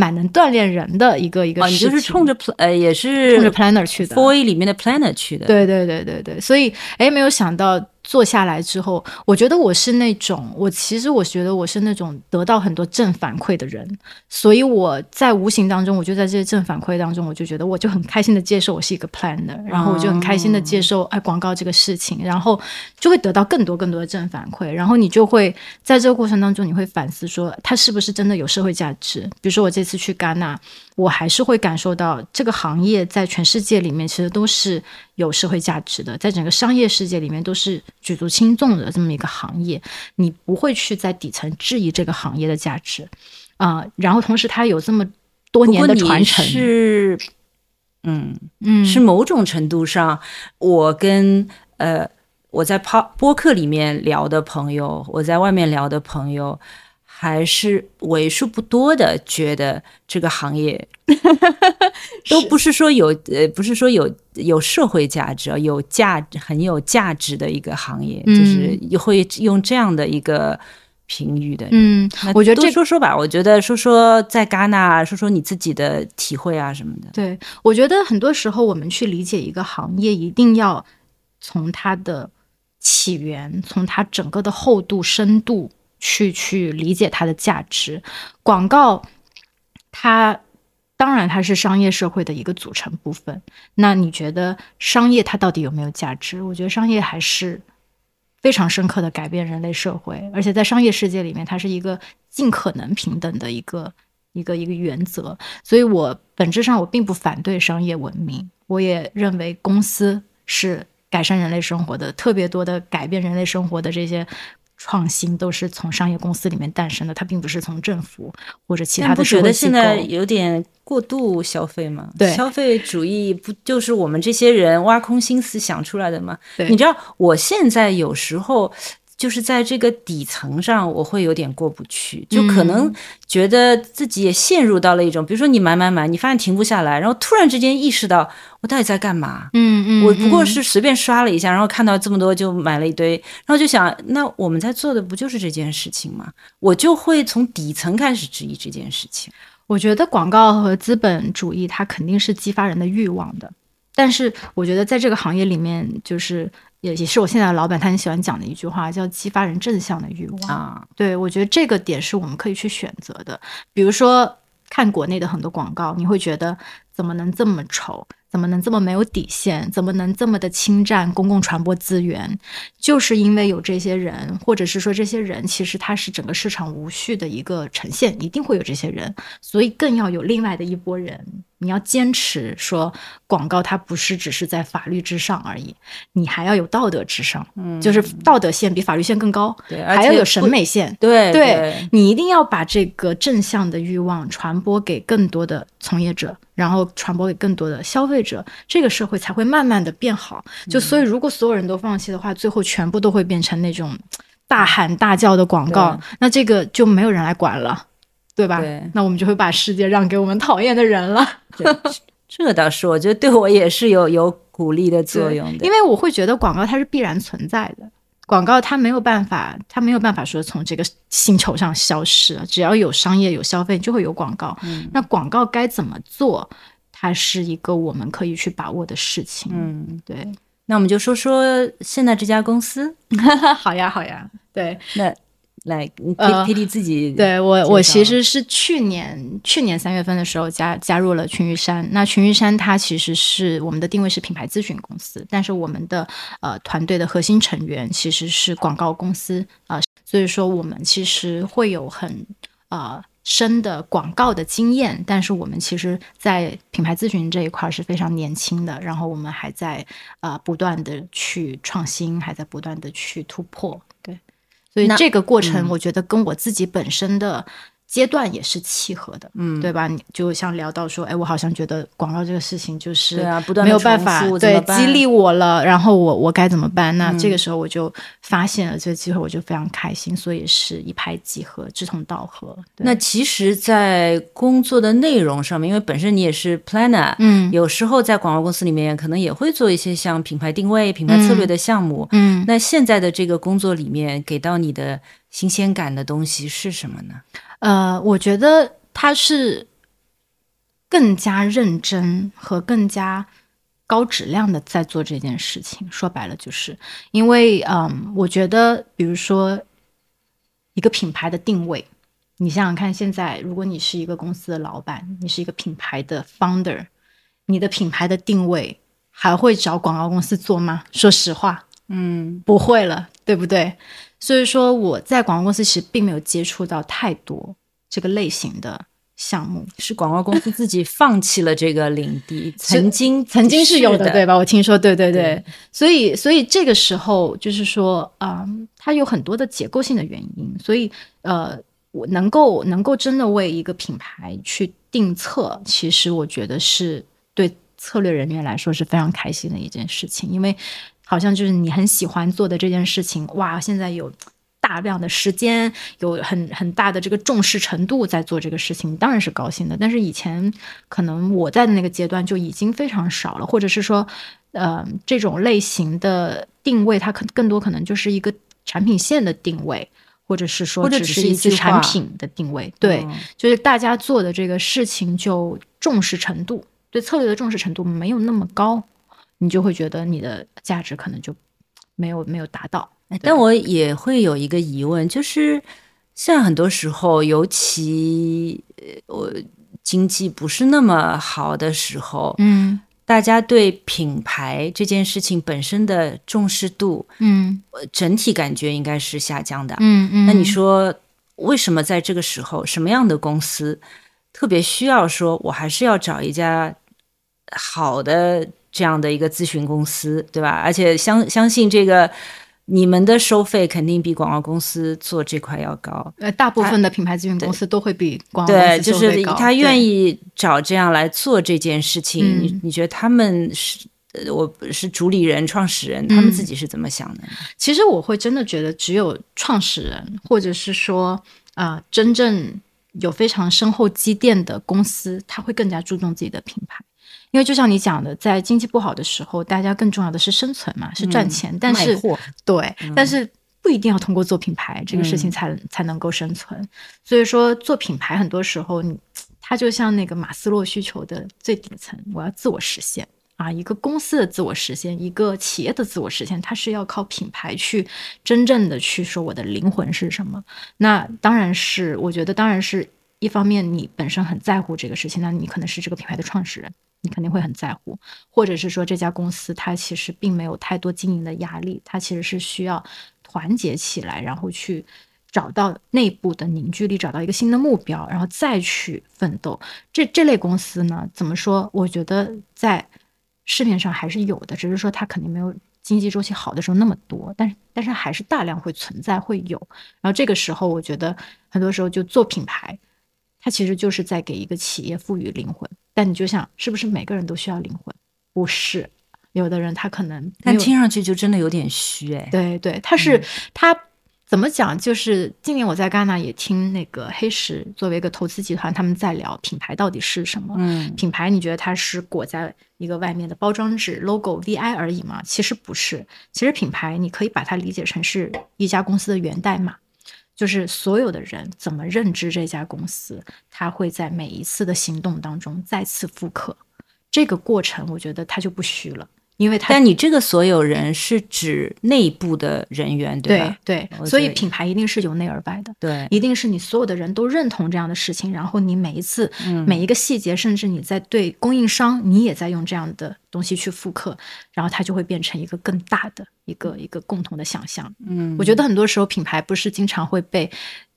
蛮能锻炼人的一个一个事情，你就是冲着呃也是冲着 planner 去的，four 里面的 planner 去的，对对对对对，所以哎没有想到。坐下来之后，我觉得我是那种，我其实我觉得我是那种得到很多正反馈的人，所以我在无形当中，我就在这些正反馈当中，我就觉得我就很开心的接受我是一个 planner，然后我就很开心的接受哎广告这个事情，然后就会得到更多更多的正反馈，然后你就会在这个过程当中，你会反思说它是不是真的有社会价值？比如说我这次去戛纳。我还是会感受到这个行业在全世界里面其实都是有社会价值的，在整个商业世界里面都是举足轻重的这么一个行业，你不会去在底层质疑这个行业的价值啊。然后同时它有这么多年的传承，是嗯嗯，是某种程度上，我跟呃我在播播客里面聊的朋友，我在外面聊的朋友。还是为数不多的觉得这个行业 都不是说有呃，不是说有有社会价值啊、有价很有价值的一个行业，就是会用这样的一个评语的。嗯，我觉得这说说吧，我觉得说说在戛纳，说说你自己的体会啊什么的。对，我觉得很多时候我们去理解一个行业，一定要从它的起源，从它整个的厚度、深度去去理解它的价值。广告，它当然它是商业社会的一个组成部分。那你觉得商业它到底有没有价值？我觉得商业还是。非常深刻的改变人类社会，而且在商业世界里面，它是一个尽可能平等的一个一个一个原则。所以，我本质上我并不反对商业文明，我也认为公司是改善人类生活的，特别多的改变人类生活的这些。创新都是从商业公司里面诞生的，它并不是从政府或者其他的。觉得现在有点过度消费吗？对，消费主义不就是我们这些人挖空心思想出来的吗？对，你知道我现在有时候。就是在这个底层上，我会有点过不去，就可能觉得自己也陷入到了一种，比如说你买买买，你发现停不下来，然后突然之间意识到我到底在干嘛？嗯嗯，我不过是随便刷了一下，然后看到这么多就买了一堆，然后就想，那我们在做的不就是这件事情吗？我就会从底层开始质疑这件事情。我觉得广告和资本主义它肯定是激发人的欲望的，但是我觉得在这个行业里面，就是。也也是我现在的老板，他很喜欢讲的一句话，叫激发人正向的欲望啊。对我觉得这个点是我们可以去选择的。比如说看国内的很多广告，你会觉得怎么能这么丑？怎么能这么没有底线？怎么能这么的侵占公共传播资源？就是因为有这些人，或者是说这些人其实他是整个市场无序的一个呈现，一定会有这些人，所以更要有另外的一波人。你要坚持说，广告它不是只是在法律之上而已，你还要有道德之上，嗯，就是道德线比法律线更高，对，还要有审美线，对对，你一定要把这个正向的欲望传播给更多的从业者。然后传播给更多的消费者，这个社会才会慢慢的变好。就所以，如果所有人都放弃的话，最后全部都会变成那种大喊大叫的广告，那这个就没有人来管了，对吧？那我们就会把世界让给我们讨厌的人了。这倒是，我觉得对我也是有有鼓励的作用的，因为我会觉得广告它是必然存在的。广告它没有办法，它没有办法说从这个星球上消失。只要有商业有消费，就会有广告。那广告该怎么做？它是一个我们可以去把握的事情。嗯，对。那我们就说说现在这家公司。好呀，好呀。对，那。来，P D 自己对我，我其实是去年去年三月份的时候加加入了群玉山。那群玉山它其实是我们的定位是品牌咨询公司，但是我们的呃团队的核心成员其实是广告公司啊，所以说我们其实会有很呃深的广告的经验，但是我们其实在品牌咨询这一块是非常年轻的，然后我们还在呃不断的去创新，还在不断的去突破。所以这个过程，我觉得跟我自己本身的。阶段也是契合的，嗯，对吧？你就像聊到说，哎，我好像觉得广告这个事情就是对啊，不断没有办法对激励我了，然后我我该怎么办？那这个时候我就发现了这个机会，我就非常开心，所以是一拍即合，志同道合。那其实，在工作的内容上面，因为本身你也是 planner，嗯，有时候在广告公司里面，可能也会做一些像品牌定位、品牌策略的项目，嗯，那现在的这个工作里面，给到你的新鲜感的东西是什么呢？呃，我觉得他是更加认真和更加高质量的在做这件事情。说白了，就是因为，嗯，我觉得，比如说一个品牌的定位，你想想看，现在如果你是一个公司的老板，你是一个品牌的 founder，你的品牌的定位还会找广告公司做吗？说实话，嗯，不会了，对不对？所以说我在广告公司其实并没有接触到太多这个类型的项目，是广告公司自己放弃了这个领地，曾经曾经是有的，对吧？我听说，对对对，所以所以这个时候就是说，嗯，它有很多的结构性的原因，所以呃，我能够能够真的为一个品牌去定策，其实我觉得是对策略人员来说是非常开心的一件事情，因为。好像就是你很喜欢做的这件事情，哇！现在有大量的时间，有很很大的这个重视程度在做这个事情，当然是高兴的。但是以前可能我在的那个阶段就已经非常少了，或者是说，呃，这种类型的定位，它可更多可能就是一个产品线的定位。或者是说或者只是是一句次产品的定位。对，嗯就是大家做的这个事情就重视程度，对策略的重视程度没有那么高，你就会觉得你的价值可能就没有没有达到。哎但我也会有一个疑问，就是现在很多时候，尤其呃我经济不是那么好的时候，嗯大家对品牌这件事情本身的重视度，嗯呃整体感觉应该是下降的。嗯嗯那你说，为什么在这个时候，什么样的公司特别需要说，我还是要找一家好的这样的一个咨询公司，对吧？而且相相信这个你们的收费肯定比广告公司做这块要高。呃，大部分的品牌咨询公司都会比广告对，公司就是他愿意找这样来做这件事情。嗯你你觉得他们是？呃我是主理人、创始人，他们嗯自己是怎么想的呢？其实我会真的觉得，只有创始人，或者是说啊、呃真正有非常深厚积淀的公司，他会更加注重自己的品牌。因为就像你讲的，在经济不好的时候，大家更重要的是生存嘛，是赚钱。但是对，但是不一定要通过做品牌这个事情才、才能够生存。所以说，做品牌很多时候你，它就像那个马斯洛需求的最顶层，我要自我实现。啊，一个公司的自我实现，一个企业的自我实现，它是要靠品牌去真正的去说我的灵魂是什么。那当然是，我觉得当然是一方面，你本身很在乎这个事情，那你可能是这个品牌的创始人，你肯定会很在乎，或者是说这家公司它其实并没有太多经营的压力，它其实是需要团结起来，然后去找到内部的凝聚力，找到一个新的目标，然后再去奋斗。这这类公司呢，怎么说？我觉得在市面上还是有的，只是说它肯定没有经济周期好的时候那么多，但是但是还是大量会存在会有。然后这个时候，我觉得很多时候就做品牌，它其实就是在给一个企业赋予灵魂。但你就想，是不是每个人都需要灵魂？不是，有的人他可能但听上去就真的有点虚哎。对对，他是、他怎么讲？就是今年我在戛纳也听那个黑石作为一个投资集团，他们在聊品牌到底是什么。嗯，品牌你觉得它是裹在一个外面的包装纸、logo、VI 而已吗？其实不是，其实品牌你可以把它理解成是一家公司的源代码。就是所有的人怎么认知这家公司，他会在每一次的行动当中再次复刻。这个过程，我觉得他就不虚了，因为它但你这个所有人是指内部的人员，对吧？对对，所以品牌一定是由内而外的，对，一定是你所有的人都认同这样的事情，然后你每一次、嗯每一个细节，甚至你在对供应商，你也在用这样的东西去复刻，然后它就会变成一个更大的一个一个共同的想象。嗯，我觉得很多时候品牌不是经常会被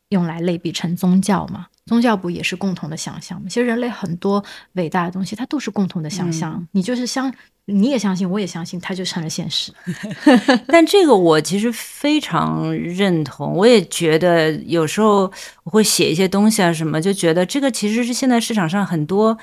用来类比成宗教嘛？宗教不也是共同的想象吗？其实人类很多伟大的东西，它都是共同的想象。嗯你就是相，你也相信，我也相信，它就成了现实。但这个我其实非常认同，我也觉得有时候我会写一些东西啊什么，就觉得这个其实是现在市场上很多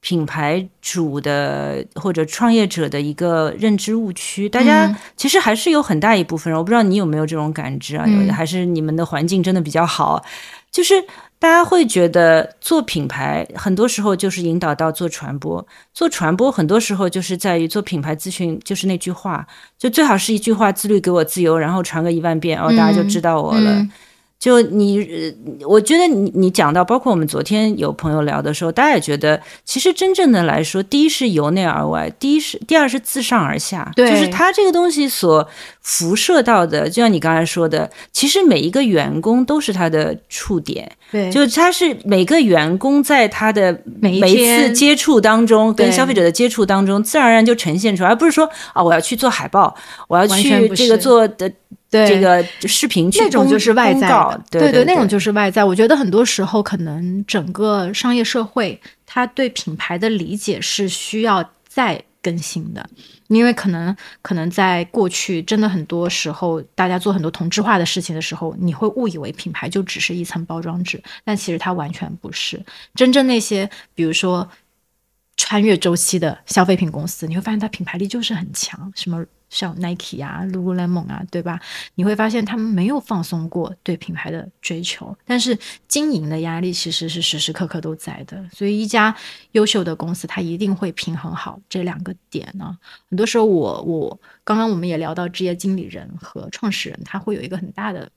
品牌主的或者创业者的一个认知误区。大家嗯其实还是有很大一部分人，我不知道你有没有这种感知啊？还是你们的环境真的比较好，就是。大家会觉得做品牌很多时候就是引导到做传播，做传播很多时候就是在于做品牌咨询，就是那句话，就最好是一句话：“自律给我自由”，然后传个一万遍，哦，大家就知道我了。嗯就你，呃我觉得你你讲到，包括我们昨天有朋友聊的时候，大家也觉得，其实真正的来说，第一是由内而外，第一是第二是自上而下，对。就是它这个东西所辐射到的，就像你刚才说的，其实每一个员工都是他的触点，对，就他是每个员工在他的每一次接触当中，跟消费者的接触当中，自然而然就呈现出来，而不是说啊，我要去做海报，我要去这个做的对这个视频去那种就是外在对对，那种就是外在。我觉得很多时候，可能整个商业社会，它对品牌的理解是需要再更新的，因为可能可能在过去，真的很多时候，大家做很多同质化的事情的时候，你会误以为品牌就只是一层包装纸，但其实它完全不是。真正那些，比如说。穿越周期的消费品公司，你会发现它品牌力就是很强，什么像 Nike 啊、Lululemon 啊，对吧？你会发现他们没有放松过对品牌的追求，但是经营的压力其实是时时刻刻都在的。所以，一家优秀的公司，它一定会平衡好这两个点呢。很多时候我，我刚刚我们也聊到职业经理人和创始人，他会有一个很大的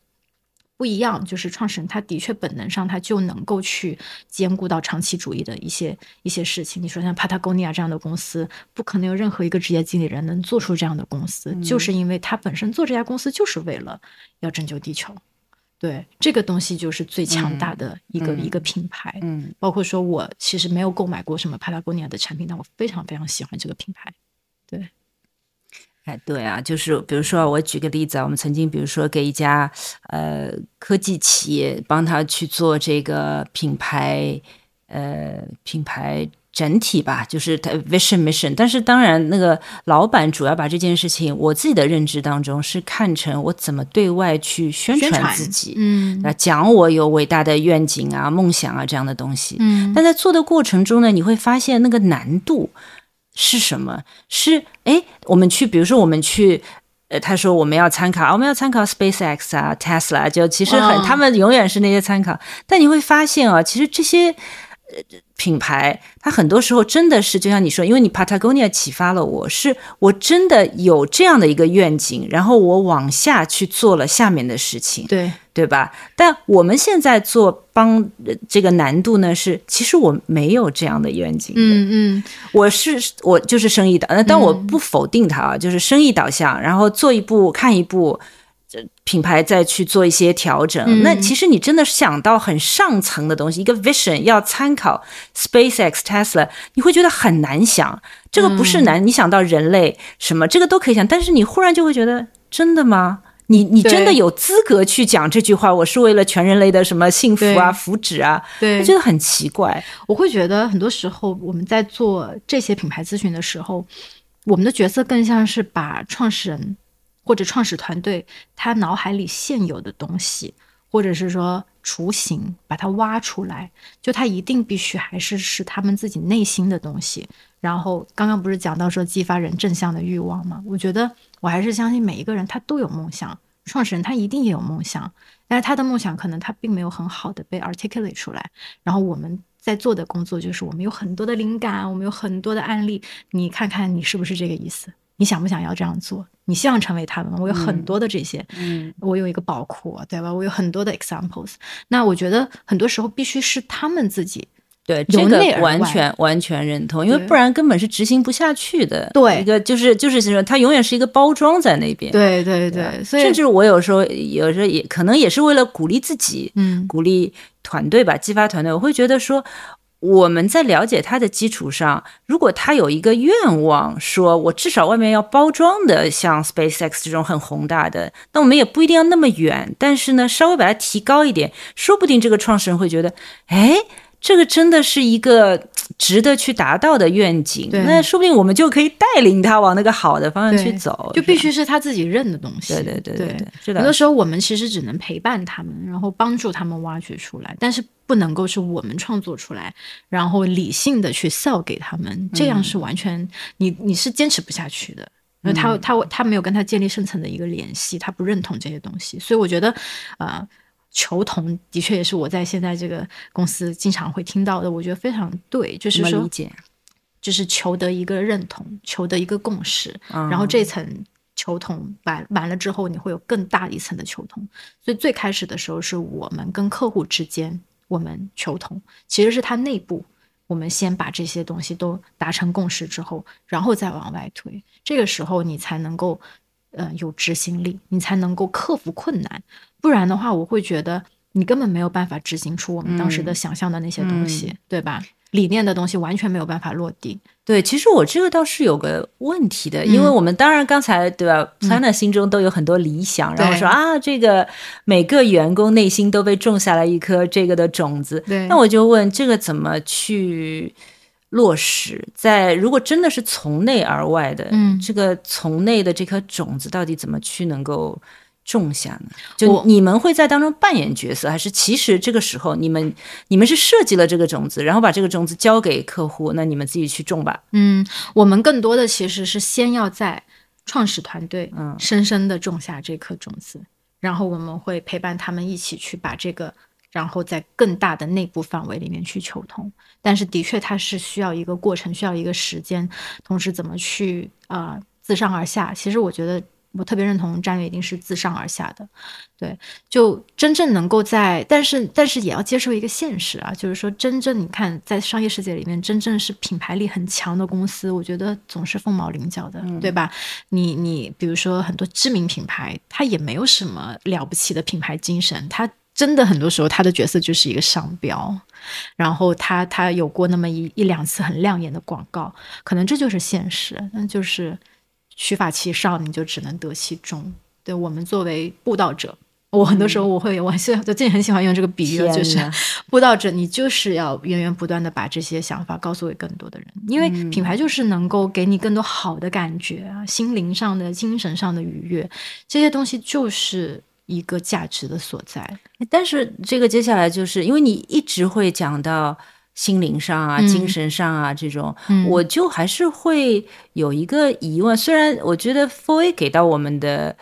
不一样，就是创始人他的确本能上他就能够去兼顾到长期主义的一些一些事情。你说像 Patagonia 这样的公司，不可能有任何一个职业经理人能做出这样的公司，就是因为他本身做这家公司就是为了要拯救地球。对，这个东西就是最强大的一个一个品牌。嗯，包括说我其实没有购买过什么 Patagonia 的产品，但我非常非常喜欢这个品牌。对。哎，对啊，就是比如说，我举个例子啊，我们曾经比如说给一家呃科技企业帮他去做这个品牌呃品牌整体吧，就是他 vision mission。但是当然，那个老板主要把这件事情，我自己的认知当中是看成我怎么对外去宣传自己，嗯，那，讲我有伟大的愿景啊、梦想啊这样的东西。嗯，但在做的过程中呢，你会发现那个难度。是什么？是哎，我们去，比如说我们去，呃，他说我们要参考，我们要参考 SpaceX 啊，Tesla，就其实很，他们永远是那些参考。但你会发现啊，其实这些呃品牌，它很多时候真的是，就像你说，因为你 Patagonia 启发了我，是我真的有这样的一个愿景，然后我往下去做了下面的事情。对。对吧？但我们现在做帮这个难度呢，是其实我没有这样的愿景。嗯嗯，我是我就是生意导，但我不否定它啊，就是生意导向，然后做一步看一步，品牌再去做一些调整。那其实你真的想到很上层的东西，一个 vision 要参考 SpaceX、Tesla，你会觉得很难想。这个不是难，你想到人类什么，这个都可以想，但是你忽然就会觉得，真的吗？你你真的有资格去讲这句话？我是为了全人类的什么幸福啊、福祉啊？对，我觉得很奇怪。我会觉得很多时候我们在做这些品牌咨询的时候，我们的角色更像是把创始人或者创始团队他脑海里现有的东西，或者是说雏形，把它挖出来。就他一定必须还是是他们自己内心的东西。然后刚刚不是讲到说激发人正向的欲望吗？我觉得。我还是相信每一个人他都有梦想，创始人他一定也有梦想，但是他的梦想可能他并没有很好的被 articulate 出来。然后我们在做的工作就是我们有很多的灵感，我们有很多的案例，你看看你是不是这个意思？你想不想要这样做？你希望成为他们吗？我有很多的这些，嗯，我有一个宝库，对吧？我有很多的 examples。那我觉得很多时候必须是他们自己。对，这个完全完全认同，因为不然根本是执行不下去的。对，一个就是就是说，它永远是一个包装在那边。对对对，所以甚至我有时候有时候也可能也是为了鼓励自己，嗯，鼓励团队吧，激发团队。我会觉得说，我们在了解他的基础上，如果他有一个愿望，说我至少外面要包装的像 SpaceX 这种很宏大的，那我们也不一定要那么远，但是呢，稍微把它提高一点，说不定这个创始人会觉得，哎。这个真的是一个值得去达到的愿景，那说不定我们就可以带领他往那个好的方向去走。就必须是他自己认的东西。对对对对对，有的时候我们其实只能陪伴他们，然后帮助他们挖掘出来，但是不能够是我们创作出来，然后理性的去 sell 给他们，这样是完全你你是坚持不下去的，因为他他他没有跟他建立深层的一个联系，他不认同这些东西，所以我觉得呃。求同的确也是我在现在这个公司经常会听到的，我觉得非常对，就是说，理解，就是求得一个认同，求得一个共识，然后这层求同完完了之后，你会有更大一层的求同。所以最开始的时候是我们跟客户之间我们求同，其实是它内部我们先把这些东西都达成共识之后，然后再往外推，这个时候你才能够。呃，有执行力，你才能够克服困难，不然的话，我会觉得你根本没有办法执行出我们当时的想象的那些东西，对吧？理念的东西完全没有办法落地。对，其实我这个倒是有个问题的，因为我们当然刚才对吧 e r 心中都有很多理想，然后说啊，这个每个员工内心都被种下了一颗这个的种子。对，那我就问，这个怎么去？落实在如果真的是从内而外的，嗯，这个从内的这颗种子到底怎么去能够种下呢？就你们会在当中扮演角色，还是其实这个时候你们你们是设计了这个种子，然后把这个种子交给客户，那你们自己去种吧？嗯，我们更多的其实是先要在创始团队嗯深深的种下这颗种子，然后我们会陪伴他们一起去把这个。然后在更大的内部范围里面去求同，但是的确它是需要一个过程，需要一个时间，同时怎么去啊自上而下？其实我觉得我特别认同战略一定是自上而下的，对，就真正能够在，但是但是也要接受一个现实啊，就是说真正你看在商业世界里面，真正是品牌力很强的公司，我觉得总是凤毛麟角的，对吧？你你比如说很多知名品牌，它也没有什么了不起的品牌精神，它真的很多时候它的角色就是一个商标，然后它它有过那么一一两次很亮眼的广告，可能这就是现实，那就是。取法其上，你就只能得其中。对我们作为布道者，我很多时候我会，我很喜欢，最近很喜欢用这个比喻，就是 布道者，你就是要源源不断的把这些想法告诉给更多的人，因为品牌就是能够给你更多好的感觉啊，心灵上的、精神上的愉悦，这些东西就是一个价值的所在。但是这个接下来就是因为你一直会讲到。心灵上啊，精神上啊，这种，我就还是会有一个疑问。虽然我觉得 f o A 给到我们的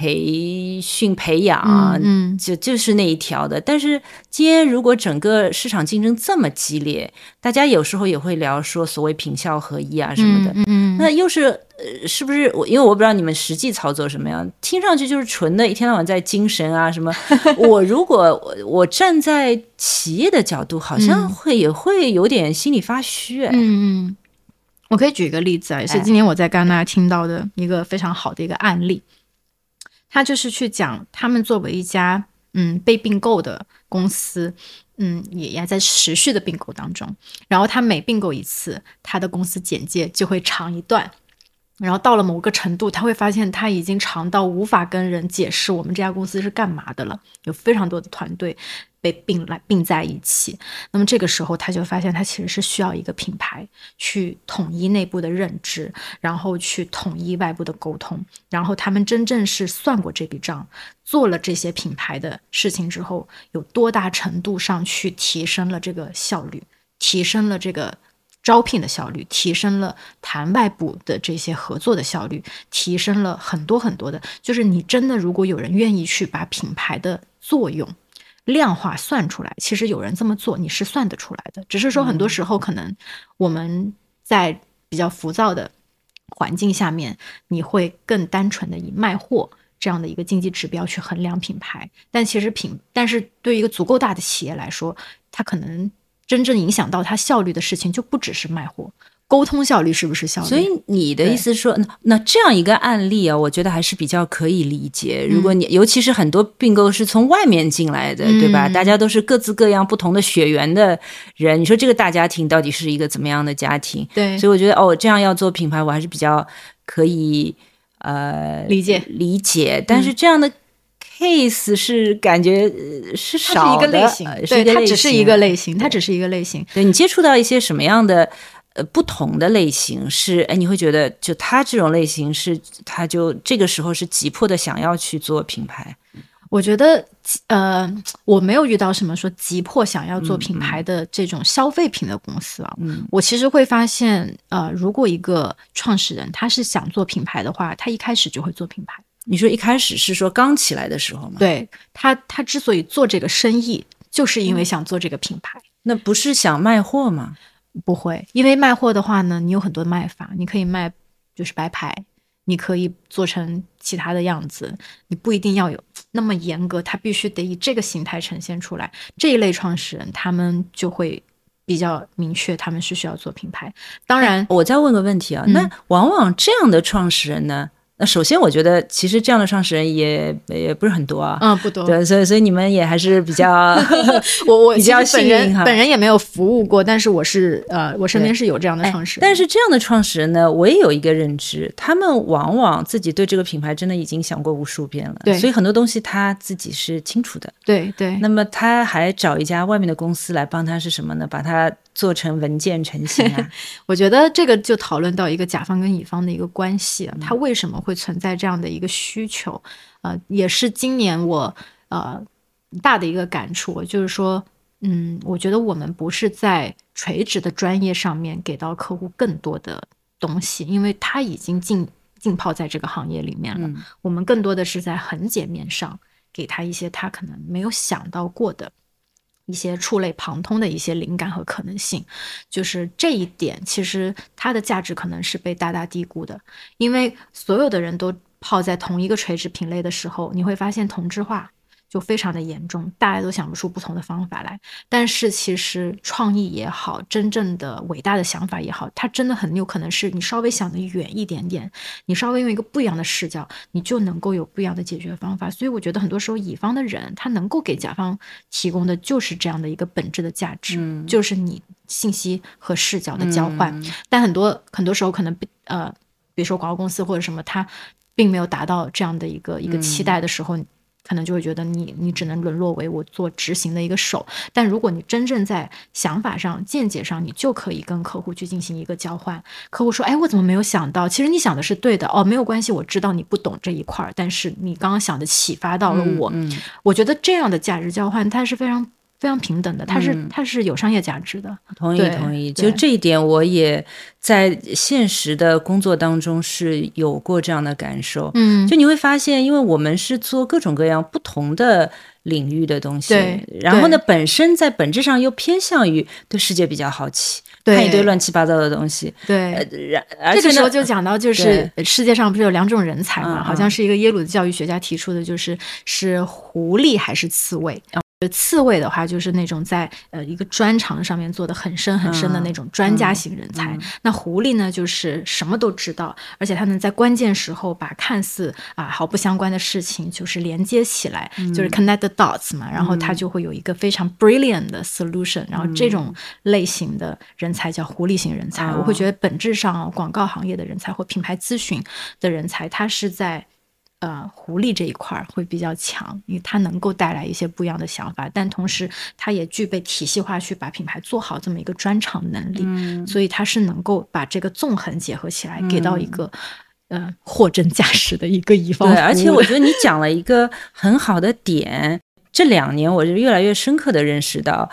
培训培养，嗯，就就是那一条的。但是今天如果整个市场竞争这么激烈，大家有时候也会聊说所谓品效合一啊什么的，嗯，那又是。呃，是不是我？因为我不知道你们实际操作什么样，听上去就是纯的，一天到晚在精神啊什么。我如果我我站在企业的角度，好像会也会有点心里发虚。嗯嗯，我可以举一个例子啊，也是今年我在戛纳听到的一个非常好的一个案例。他就是去讲，他们作为一家嗯被并购的公司，嗯也也在持续的并购当中。然后他每并购一次，他的公司简介就会长一段。然后到了某个程度，他会发现他已经长到无法跟人解释我们这家公司是干嘛的了。有非常多的团队被并来并在一起，那么这个时候他就发现他其实是需要一个品牌去统一内部的认知，然后去统一外部的沟通。然后他们真正是算过这笔账，做了这些品牌的事情之后，有多大程度上去提升了这个效率，提升了这个。招聘的效率提升了，谈外部的这些合作的效率提升了很多很多的。就是你真的，如果有人愿意去把品牌的作用量化算出来，其实有人这么做，你是算得出来的。只是说很多时候可能我们在比较浮躁的环境下面，你会更单纯的以卖货这样的一个经济指标去衡量品牌。但其实品，但是对于一个足够大的企业来说，它可能。真正影响到它效率的事情，就不只是卖货，沟通效率是不是效率？所以你的意思说，那那这样一个案例啊，我觉得还是比较可以理解。如果你尤其是很多并购是从外面进来的，对吧？大家都是各自各样不同的血缘的人，你说这个大家庭到底是一个怎么样的家庭？对，所以我觉得哦，这样要做品牌，我还是比较可以呃理解理解。但是这样的。Case 是感觉是少的，对，它只是一个类型，它只是一个类型。对你接触到一些什么样的呃不同的类型是哎，你会觉得就他这种类型是他就这个时候是急迫的想要去做品牌。我觉得呃，我没有遇到什么说急迫想要做品牌的这种消费品的公司啊。嗯，我其实会发现呃，如果一个创始人他是想做品牌的话，他一开始就会做品牌。你说一开始是说刚起来的时候吗？对他，他之所以做这个生意，就是因为想做这个品牌。那不是想卖货吗？不会，因为卖货的话呢，你有很多卖法，你可以卖就是白牌，你可以做成其他的样子，你不一定要有那么严格，他必须得以这个形态呈现出来。这一类创始人，他们就会比较明确，他们是需要做品牌。当然，我再问个问题啊，那往往这样的创始人呢？那首先，我觉得其实这样的创始人也也不是很多啊，嗯，不多。对，所以所以你们也还是比较，我我 比较幸运哈。本人也没有服务过，但是我是呃，我身边是有这样的创始人。但是这样的创始人呢，我也有一个认知，他们往往自己对这个品牌真的已经想过无数遍了，对，所以很多东西他自己是清楚的。对对。那么他还找一家外面的公司来帮他是什么呢？把他。做成文件成型啊！我觉得这个就讨论到一个甲方跟乙方的一个关系啊，他为什么会存在这样的一个需求？呃，也是今年我呃大的一个感触，就是说，嗯，我觉得我们不是在垂直的专业上面给到客户更多的东西，因为他已经浸浸泡在这个行业里面了。我们更多的是在横截面上给他一些他可能没有想到过的。一些触类旁通的一些灵感和可能性，就是这一点，其实它的价值可能是被大大低估的，因为所有的人都泡在同一个垂直品类的时候，你会发现同质化。就非常的严重，大家都想不出不同的方法来。但是其实创意也好，真正的伟大的想法也好，它真的很有可能是你稍微想的远一点点，你稍微用一个不一样的视角，你就能够有不一样的解决方法。所以我觉得很多时候乙方的人他能够给甲方提供的就是这样的一个本质的价值，就是你信息和视角的交换。但很多很多时候可能呃，比如说广告公司或者什么，他并没有达到这样的一个一个期待的时候。可能就会觉得你你只能沦落为我做执行的一个手，但如果你真正在想法上、见解上，你就可以跟客户去进行一个交换。客户说：“哎，我怎么没有想到？其实你想的是对的哦，没有关系，我知道你不懂这一块儿，但是你刚刚想的启发到了我。我觉得这样的价值交换，它是非常。”非常平等的，它是它是有商业价值的。同意同意，就这一点，我也在现实的工作当中是有过这样的感受。嗯，就你会发现，因为我们是做各种各样不同的领域的东西，然后呢，本身在本质上又偏向于对世界比较好奇，看一堆乱七八糟的东西。对，然这个时候就讲到，就是世界上不是有两种人才嘛？好像是一个耶鲁的教育学家提出的，就是是狐狸还是刺猬。刺猬的话，就是那种在呃一个专长上面做的很深很深的那种专家型人才。那狐狸呢，就是什么都知道，而且他能在关键时候把看似啊毫不相关的事情就是连接起来，就是 connect the dots 嘛。然后他就会有一个非常 brilliant 的 solution。然后这种类型的人才叫狐狸型人才。我会觉得本质上广告行业的人才或品牌咨询的人才，他是在。呃，狐狸这一块儿会比较强，因为它能够带来一些不一样的想法，但同时它也具备体系化去把品牌做好这么一个专场能力，所以它是能够把这个纵横结合起来，给到一个呃货真价实的一个乙方。对，而且我觉得你讲了一个很好的点，这两年我就越来越深刻的认识到，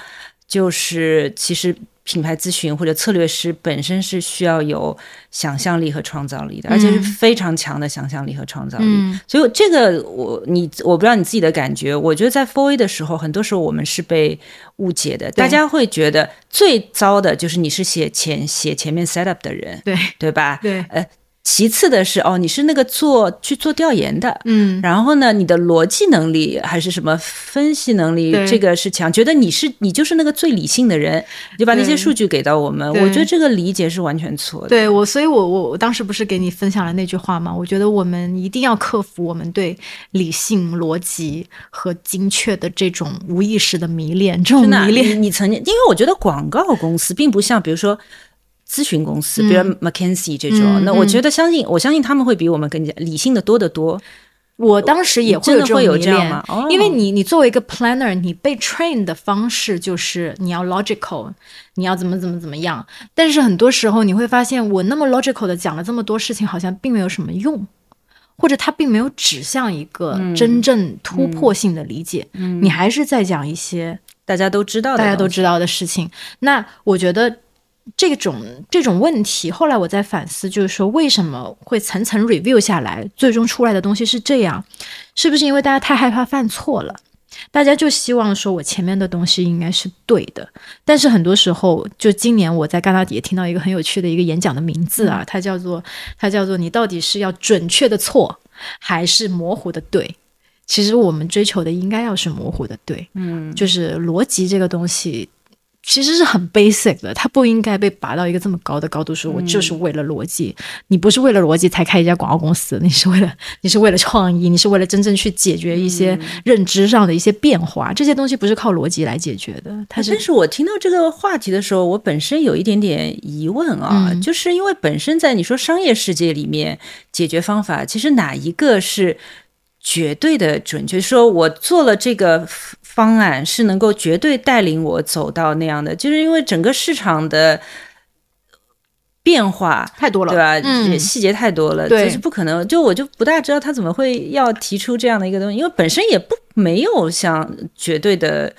就是其实。品牌咨询或者策略师本身是需要有想象力和创造力的，而且是非常强的想象力和创造力。所以这个我你我不知道你自己的感觉，我觉得在 Four A 的时候，很多时候我们是被误解的。大家会觉得最糟的就是你是写前写前面 set up 的人，对对吧？对，呃。其次的是哦，你是那个做去做调研的，嗯，然后呢，你的逻辑能力还是什么分析能力，这个是强，觉得你是你就是那个最理性的人，就把那些数据给到我们。我觉得这个理解是完全错的。对我，所以我我我当时不是给你分享了那句话吗？我觉得我们一定要克服我们对理性、逻辑和精确的这种无意识的迷恋。这种迷恋，你曾经，因为我觉得广告公司并不像，比如说。咨询公司，比如 McKinsey 这种，那我觉得相信，我相信他们会比我们更加理性的多得多。我当时也会有这样吗？因为你，你作为一个 planner，你被 train 的方式就是你要 logical，你要怎么怎么怎么样。但是很多时候你会发现，我那么 logical 的讲了这么多事情，好像并没有什么用，或者它并没有指向一个真正突破性的理解。你还是在讲一些大家都知道、大家都知道的事情。那我觉得。这种这种问题，后来我在反思，就是说为什么会层层 review 下来，最终出来的东西是这样？是不是因为大家太害怕犯错了？大家就希望说我前面的东西应该是对的。但是很多时候，就今年我在戛纳也听到一个很有趣的一个演讲的名字啊，它叫做它叫做你到底是要准确的错，还是模糊的对？其实我们追求的应该要是模糊的对，嗯，就是逻辑这个东西。其实是很 basic 的，它不应该被拔到一个这么高的高度。说我就是为了逻辑，你不是为了逻辑才开一家广告公司，你是为了你是为了创意，你是为了真正去解决一些认知上的一些变化。这些东西不是靠逻辑来解决的。它是。但是我听到这个话题的时候，我本身有一点点疑问啊，就是因为本身在你说商业世界里面，解决方法其实哪一个是绝对的准确？说我做了这个。方案是能够绝对带领我走到那样的，就是因为整个市场的变化太多了，对吧？嗯，细节太多了，就是不可能。就我就不大知道他怎么会要提出这样的一个东西，因为本身也不没有像绝对的、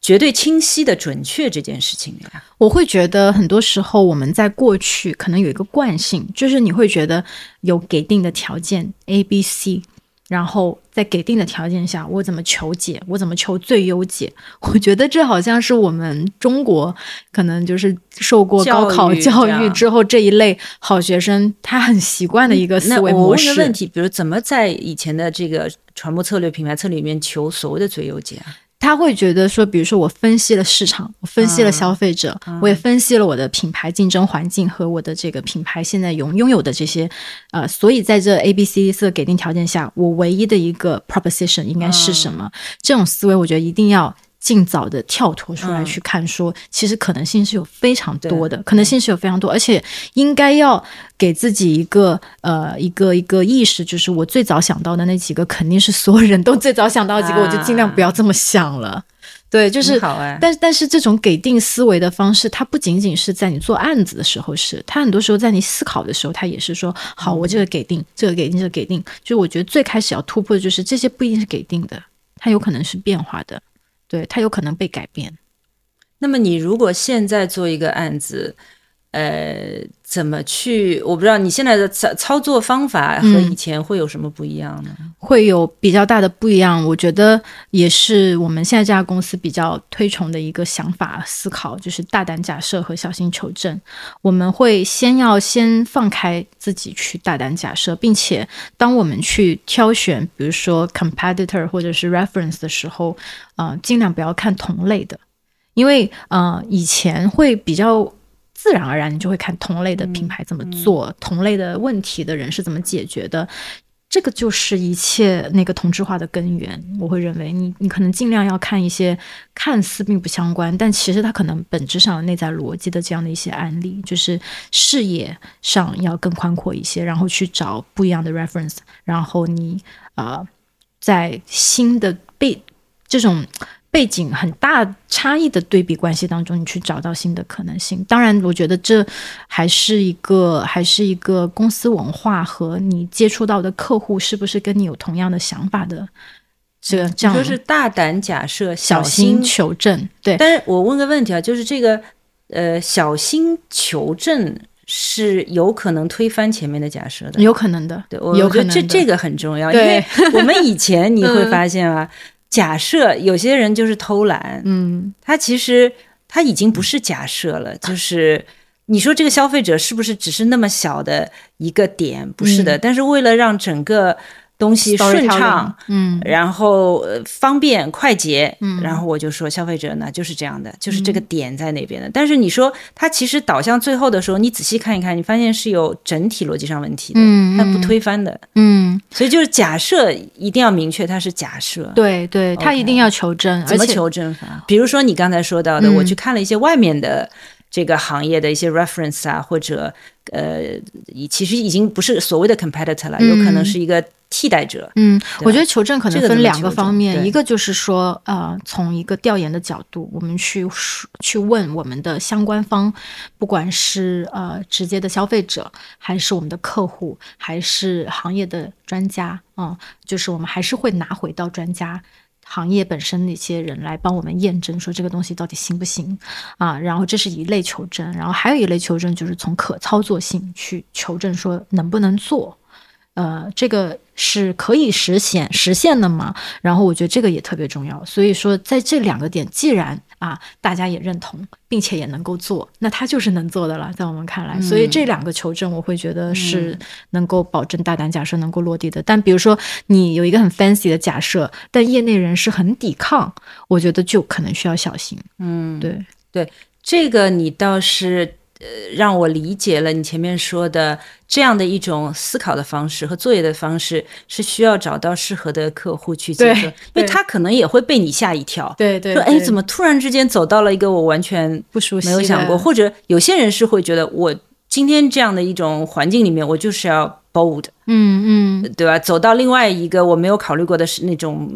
绝对清晰的准确这件事情呀。我会觉得很多时候我们在过去可能有一个惯性，就是你会觉得有给定的条件 A、B、C。然后在给定的条件下，我怎么求解，我怎么求最优解？我觉得这好像是我们中国可能就是受过高考教育之后这一类好学生他很习惯的一个思维模式。问个问题，比如怎么在以前的这个传播策略、品牌策略里面求所谓的最优解啊？他会觉得说，比如说我分析了市场，我分析了消费者，我也分析了我的品牌竞争环境和我的这个品牌现在拥拥有的这些，呃，所以在这 A、B、C 四个给定条件下，我唯一的一个 proposition 应该是什么？这种思维，我觉得一定要。尽早的跳脱出来去看，说其实可能性是有非常多的，可能性是有非常多，而且应该要给自己一个呃一个一个意识，就是我最早想到的那几个，肯定是所有人都最早想到的几个，我就尽量不要这么想了。对，就是，但但是这种给定思维的方式，它不仅仅是在你做案子的时候，是它很多时候在你思考的时候，它也是说，好，我这个给定，这个给定，这个给定，就我觉得最开始要突破的就是这些不一定是给定的，它有可能是变化的。对，它有可能被改变。那么，你如果现在做一个案子，呃，怎么去？我不知道你现在的操操作方法和以前会有什么不一样呢？会有比较大的不一样。我觉得也是我们现在这家公司比较推崇的一个想法思考，就是大胆假设和小心求证。我们会先要先放开自己去大胆假设，并且当我们去挑选，比如说 competitor 或者是 reference 的时候。啊，尽量不要看同类的，因为呃，以前会比较自然而然，你就会看同类的品牌怎么做，同类的问题的人是怎么解决的，这个就是一切那个同质化的根源。我会认为，你你可能尽量要看一些看似并不相关，但其实它可能本质上内在逻辑的这样的一些案例，就是视野上要更宽阔一些，然后去找不一样的 reference，然后你啊，在新的被。这种背景很大差异的对比关系当中，你去找到新的可能性。当然，我觉得这还是一个，还是一个公司文化和你接触到的客户是不是跟你有同样的想法的。这这样就是大胆假设，小心求证。对，但是我问个问题啊，就是这个呃，小心求证是有可能推翻前面的假设的，有可能的。对，我觉得这这个很重要，因为我们以前你会 发现啊。假设有些人就是偷懒，嗯，他其实他已经不是假设了，就是你说这个消费者是不是只是那么小的一个点？不是的，但是为了让整个。东西顺畅，嗯，然后方便快捷，嗯，然后我就说消费者呢就是这样的，就是这个点在那边的。但是你说它其实导向最后的时候，你仔细看一看，你发现是有整体逻辑上问题的，嗯，它不推翻的，嗯，所以就是假设一定要明确它是假设，对对，它一定要求真，怎么求真法？比如说你刚才说到的，我去看了一些外面的。这个行业的一些 reference 啊，或者呃，其实已经不是所谓的 competitor 了，有可能是一个替代者。嗯，我觉得求证可能分两个方面，一个就是说，呃，从一个调研的角度，我们去去问我们的相关方，不管是呃直接的消费者，还是我们的客户，还是行业的专家，啊，就是我们还是会拿回到专家。行业本身的一些人来帮我们验证，说这个东西到底行不行啊？然后这是一类求证，然后还有一类求证就是从可操作性去求证，说能不能做。呃，这个是可以实现实现的吗？然后我觉得这个也特别重要。所以说，在这两个点，既然啊大家也认同，并且也能够做，那他就是能做的了。在我们看来，所以这两个求证，我会觉得是能够保证大胆假设能够落地的。但比如说，你有一个很 fancy 的假设，但业内人士很抵抗，我觉得就可能需要小心。嗯，对对，这个你倒是。呃，让我理解了你前面说的这样的一种思考的方式和作业的方式，是需要找到适合的客户去接受，因为他可能也会被你吓一跳。对对，说哎，怎么突然之间走到了一个我完全不熟悉、没有想过，或者有些人是会觉得，我今天这样的一种环境里面，我就是要 bold，嗯嗯，对吧？走到另外一个我没有考虑过的是那种。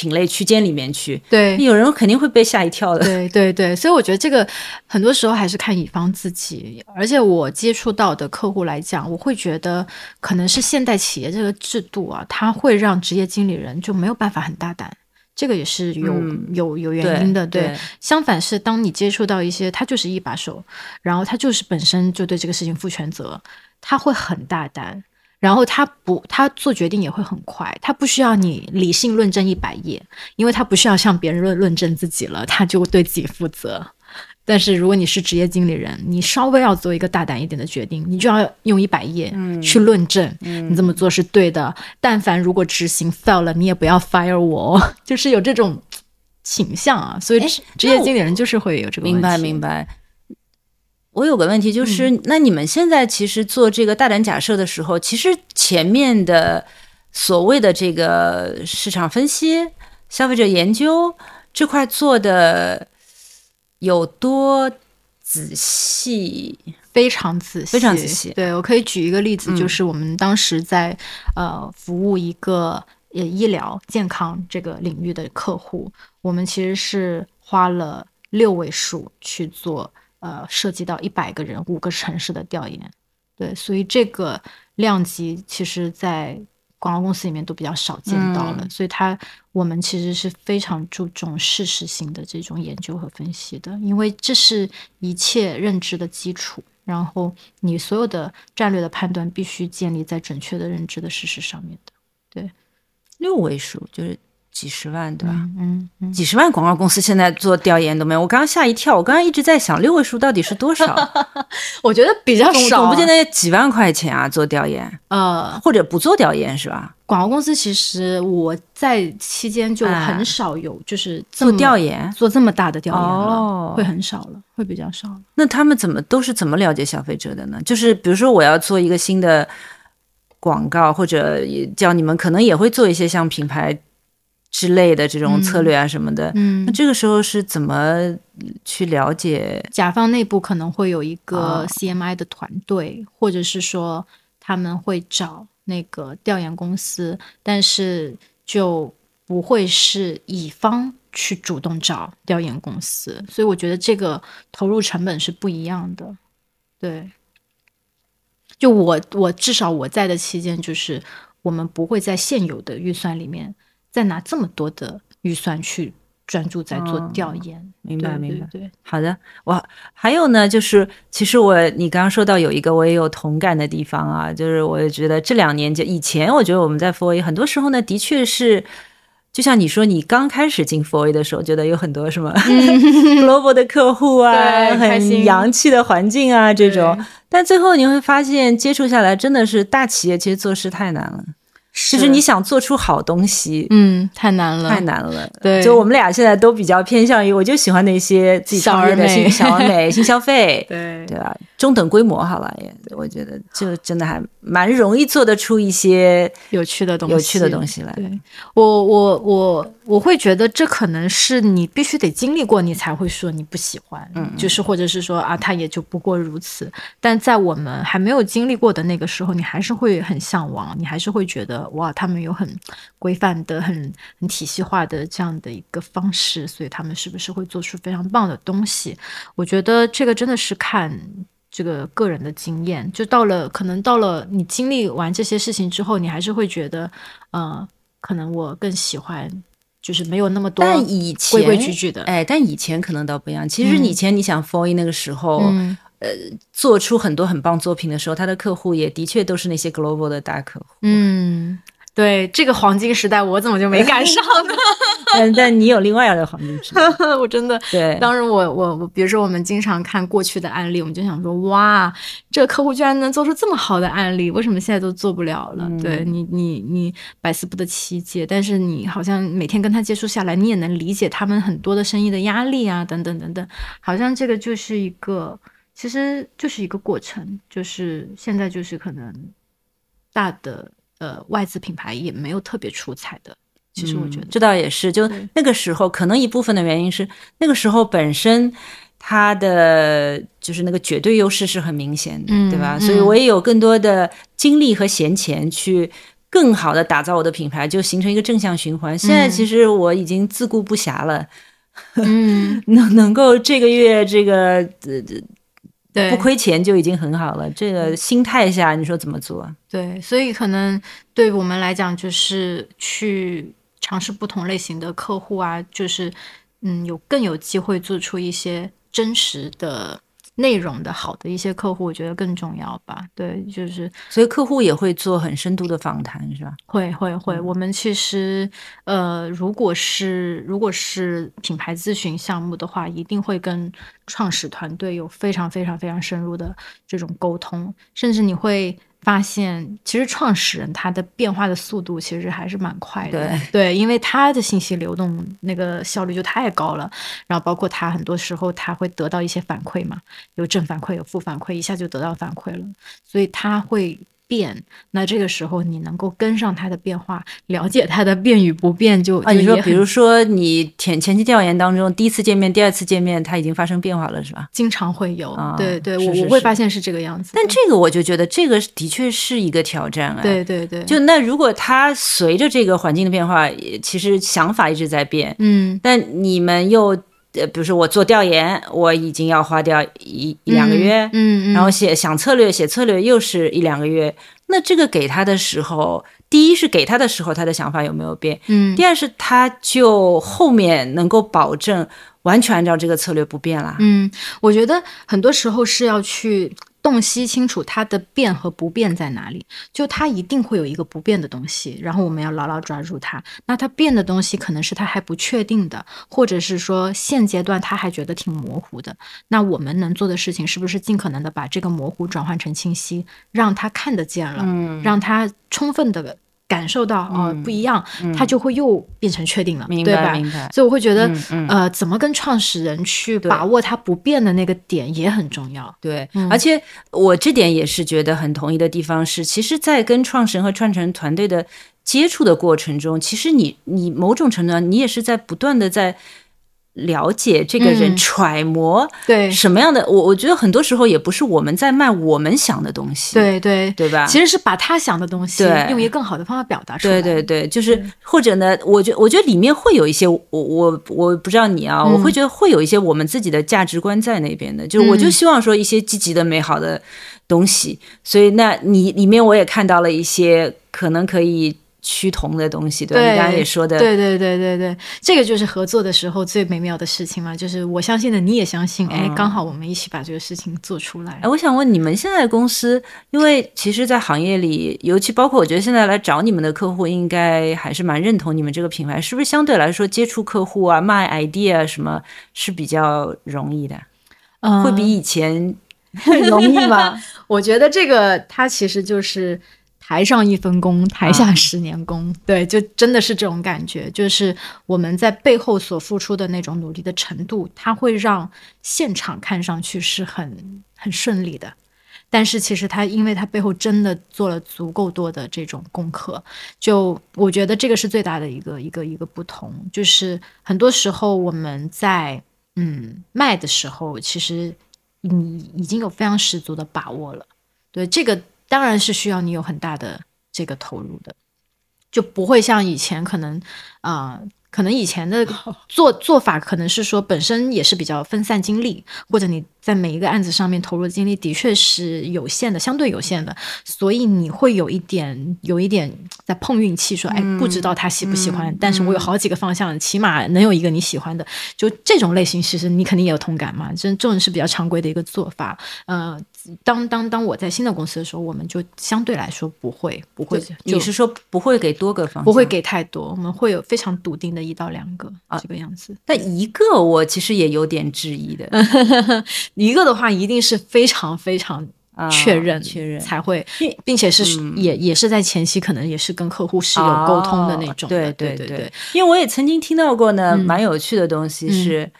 品类区间里面去，对，有人肯定会被吓一跳的。对对对，所以我觉得这个很多时候还是看乙方自己。而且我接触到的客户来讲，我会觉得可能是现代企业这个制度啊，它会让职业经理人就没有办法很大胆。这个也是有有有原因的。对，相反是当你接触到一些他就是一把手，然后他就是本身就对这个事情负全责，他会很大胆。然后他不，他做决定也会很快，他不需要你理性论证一百页，因为他不需要向别人论论证自己了，他就对自己负责。但是如果你是职业经理人，你稍微要做一个大胆一点的决定，你就要用一百页去论证，你这么做是对的。但凡如果执行 fail 了，你也不要 fire 我，就是有这种倾向啊。所以职业经理人就是会有这个明白明白。我有个问题就是，那你们现在其实做这个大胆假设的时候，其实前面的所谓的这个市场分析、消费者研究这块做的有多仔细？非常仔细，非常仔细。对我可以举一个例子，就是我们当时在呃服务一个呃医疗健康这个领域的客户，我们其实是花了六位数去做。呃，涉及到一百个人、五个城市的调研，对，所以这个量级其实，在广告公司里面都比较少见到了。所以它我们其实是非常注重事实性的这种研究和分析的，因为这是一切认知的基础。然后你所有的战略的判断必须建立在准确的认知的事实上面的。对，六位数就是。几十万对吧？嗯，几十万广告公司现在做调研都没有。我刚刚吓一跳，我刚刚一直在想六位数到底是多少？我觉得比较少，总不见得几万块钱啊做调研，呃，或者不做调研是吧？广告公司其实我在期间就很少有就是做调研，做这么大的调研了，会很少了，会比较少了。那他们怎么都是怎么了解消费者的呢？就是比如说我要做一个新的广告，或者叫你们可能也会做一些像品牌。之类的这种策略啊什么的，嗯，那这个时候是怎么去了解？甲方内部可能会有一个 CMI 的团队，或者是说他们会找那个调研公司，但是就不会是乙方去主动找调研公司，所以我觉得这个投入成本是不一样的。对，就我我至少我在的期间，就是我们不会在现有的预算里面。再拿这么多的预算去专注在做调研，明白明白。对，好的。我还有呢，就是其实我你刚刚说到有一个我也有同感的地方啊，就是我也觉得这两年就以前我觉得我们在 f o A 很多时候呢，的确是就像你说，你刚开始进 f o A 的时候，觉得有很多什么 global 的客户啊，很洋气的环境啊这种，但最后你会发现接触下来真的是大企业其实做事太难了。就是你想做出好东西，嗯，太难了，太难了。对，就我们俩现在都比较偏向于，我就喜欢那些自己创业的新小而美、新消费，对对吧？中等规模好了也，我觉得就真的还蛮容易做得出一些有趣的东西、有趣的东西来。对，我我我。我会觉得这可能是你必须得经历过，你才会说你不喜欢，嗯，就是或者是说啊，他也就不过如此。但在我们还没有经历过的那个时候，你还是会很向往，你还是会觉得哇，他们有很规范的、很很体系化的这样的一个方式，所以他们是不是会做出非常棒的东西？我觉得这个真的是看这个个人的经验。就到了可能到了你经历完这些事情之后，你还是会觉得，嗯，可能我更喜欢。就是没有那么多，但以前规规矩矩的，哎，但以前可能倒不一样。其实以前你想 f o r 那个时候，呃，做出很多很棒作品的时候，他的客户也的确都是那些 global 的大客户。嗯。对这个黄金时代，我怎么就没赶上呢？但 但你有另外一个黄金时代，我真的对。当时我我我，比如说我们经常看过去的案例，我们就想说，哇，这个客户居然能做出这么好的案例，为什么现在都做不了了？对你你你百思不得其解。但是你好像每天跟他接触下来，你也能理解他们很多的生意的压力啊，等等等等。好像这个就是一个，其实就是一个过程，就是现在就是可能大的。呃，外资品牌也没有特别出彩的，其实我觉得这倒也是。就那个时候，可能一部分的原因是那个时候本身它的就是那个绝对优势是很明显的，对吧？所以我也有更多的精力和闲钱去更好的打造我的品牌，就形成一个正向循环。现在其实我已经自顾不暇了，嗯，能能够这个月这个呃。对，不亏钱就已经很好了。这个心态下，你说怎么做？对，所以可能对我们来讲，就是去尝试不同类型的客户啊，就是嗯，有更有机会做出一些真实的内容的好的一些客户，我觉得更重要吧。对，就是所以客户也会做很深度的访谈，是吧？会会会。我们其实呃，如果是如果是品牌咨询项目的话，一定会跟创始团队有非常非常非常深入的这种沟通，甚至你会。发现其实创始人他的变化的速度其实还是蛮快的，对对，因为他的信息流动那个效率就太高了，然后包括他很多时候他会得到一些反馈嘛，有正反馈有负反馈，一下就得到反馈了，所以他会。变，那这个时候你能够跟上它的变化，了解它的变与不变，就啊，你说，比如说你前前期调研当中，第一次见面、第二次见面，它已经发生变化了，是吧？经常会有，对对，我我会发现是这个样子。但这个我就觉得，这个的确是一个挑战啊。对对对，就那如果他随着这个环境的变化，其实想法一直在变，嗯，但你们又。呃，比如说我做调研，我已经要花掉一一两个月，嗯，然后写想策略，写策略又是一两个月。那这个给他的时候，第一是给他的时候，他的想法有没有变？嗯，第二是他就后面能够保证完全按照这个策略不变啦。嗯，我觉得很多时候是要去。洞悉清楚它的变和不变在哪里，就它一定会有一个不变的东西，然后我们要牢牢抓住它。那它变的东西可能是它还不确定的，或者是说现阶段他还觉得挺模糊的。那我们能做的事情是不是尽可能的把这个模糊转换成清晰，让他看得见了，让他充分的。感受到哦不一样，他就会又变成确定了，对吧？所以我会觉得，呃，怎么跟创始人去把握他不变的那个点也很重要。对，而且我这点也是觉得很同意的地方是，其实，在跟创始人和创始人团队的接触的过程中，其实你你某种程度上，你也是在不断的在。了解这个人，揣摩对什么样的我，我觉得很多时候也不是我们在卖我们想的东西，对对对吧？其实是把他想的东西用一个更好的方法表达出来。对对对，就是或者呢，我觉我觉得里面会有一些我我我不知道你啊，我会觉得会有一些我们自己的价值观在那边的，就是我就希望说一些积极的、美好的东西。所以那你里面我也看到了一些可能可以。趋同的东西，对你刚刚也说的，对对对对对，这个就是合作的时候最美妙的事情嘛，就是我相信的你也相信，哎，刚好我们一起把这个事情做出来。哎，我想问你们现在公司，因为其实，在行业里，尤其包括我觉得现在来找你们的客户，应该还是蛮认同你们这个品牌，是不是相对来说接触客户啊、卖 idea 什么是比较容易的？嗯，会比以前 容易吗？我觉得这个它其实就是。台上一分功，台下十年功。对，就真的是这种感觉，就是我们在背后所付出的那种努力的程度，它会让现场看上去是很很顺利的。但是其实他，因为他背后真的做了足够多的这种功课，就我觉得这个是最大的一个一个一个不同。就是很多时候我们在嗯卖的时候，其实你已经有非常十足的把握了。对这个。当然是需要你有很大的这个投入的，就不会像以前可能啊。可能以前的 做做法可能是说，本身也是比较分散精力，或者你在每一个案子上面投入的精力的确是有限的，相对有限的，所以你会有一点有一点在碰运气，说哎，不知道他喜不喜欢，但是我有好几个方向，起码能有一个你喜欢的，就这种类型，其实你肯定也有同感嘛，这这种是比较常规的一个做法。呃，当当当我在新的公司的时候，我们就相对来说不会不会，你是说不会给多个方，不会给太多，我们会有非常笃定的。一到两个啊，这个样子。但一个我其实也有点质疑的，一个的话一定是非常非常确认确认才会，并且是也也是在前期可能也是跟客户是有沟通的那种。对对对对，因为我也曾经听到过呢，蛮有趣的东西是，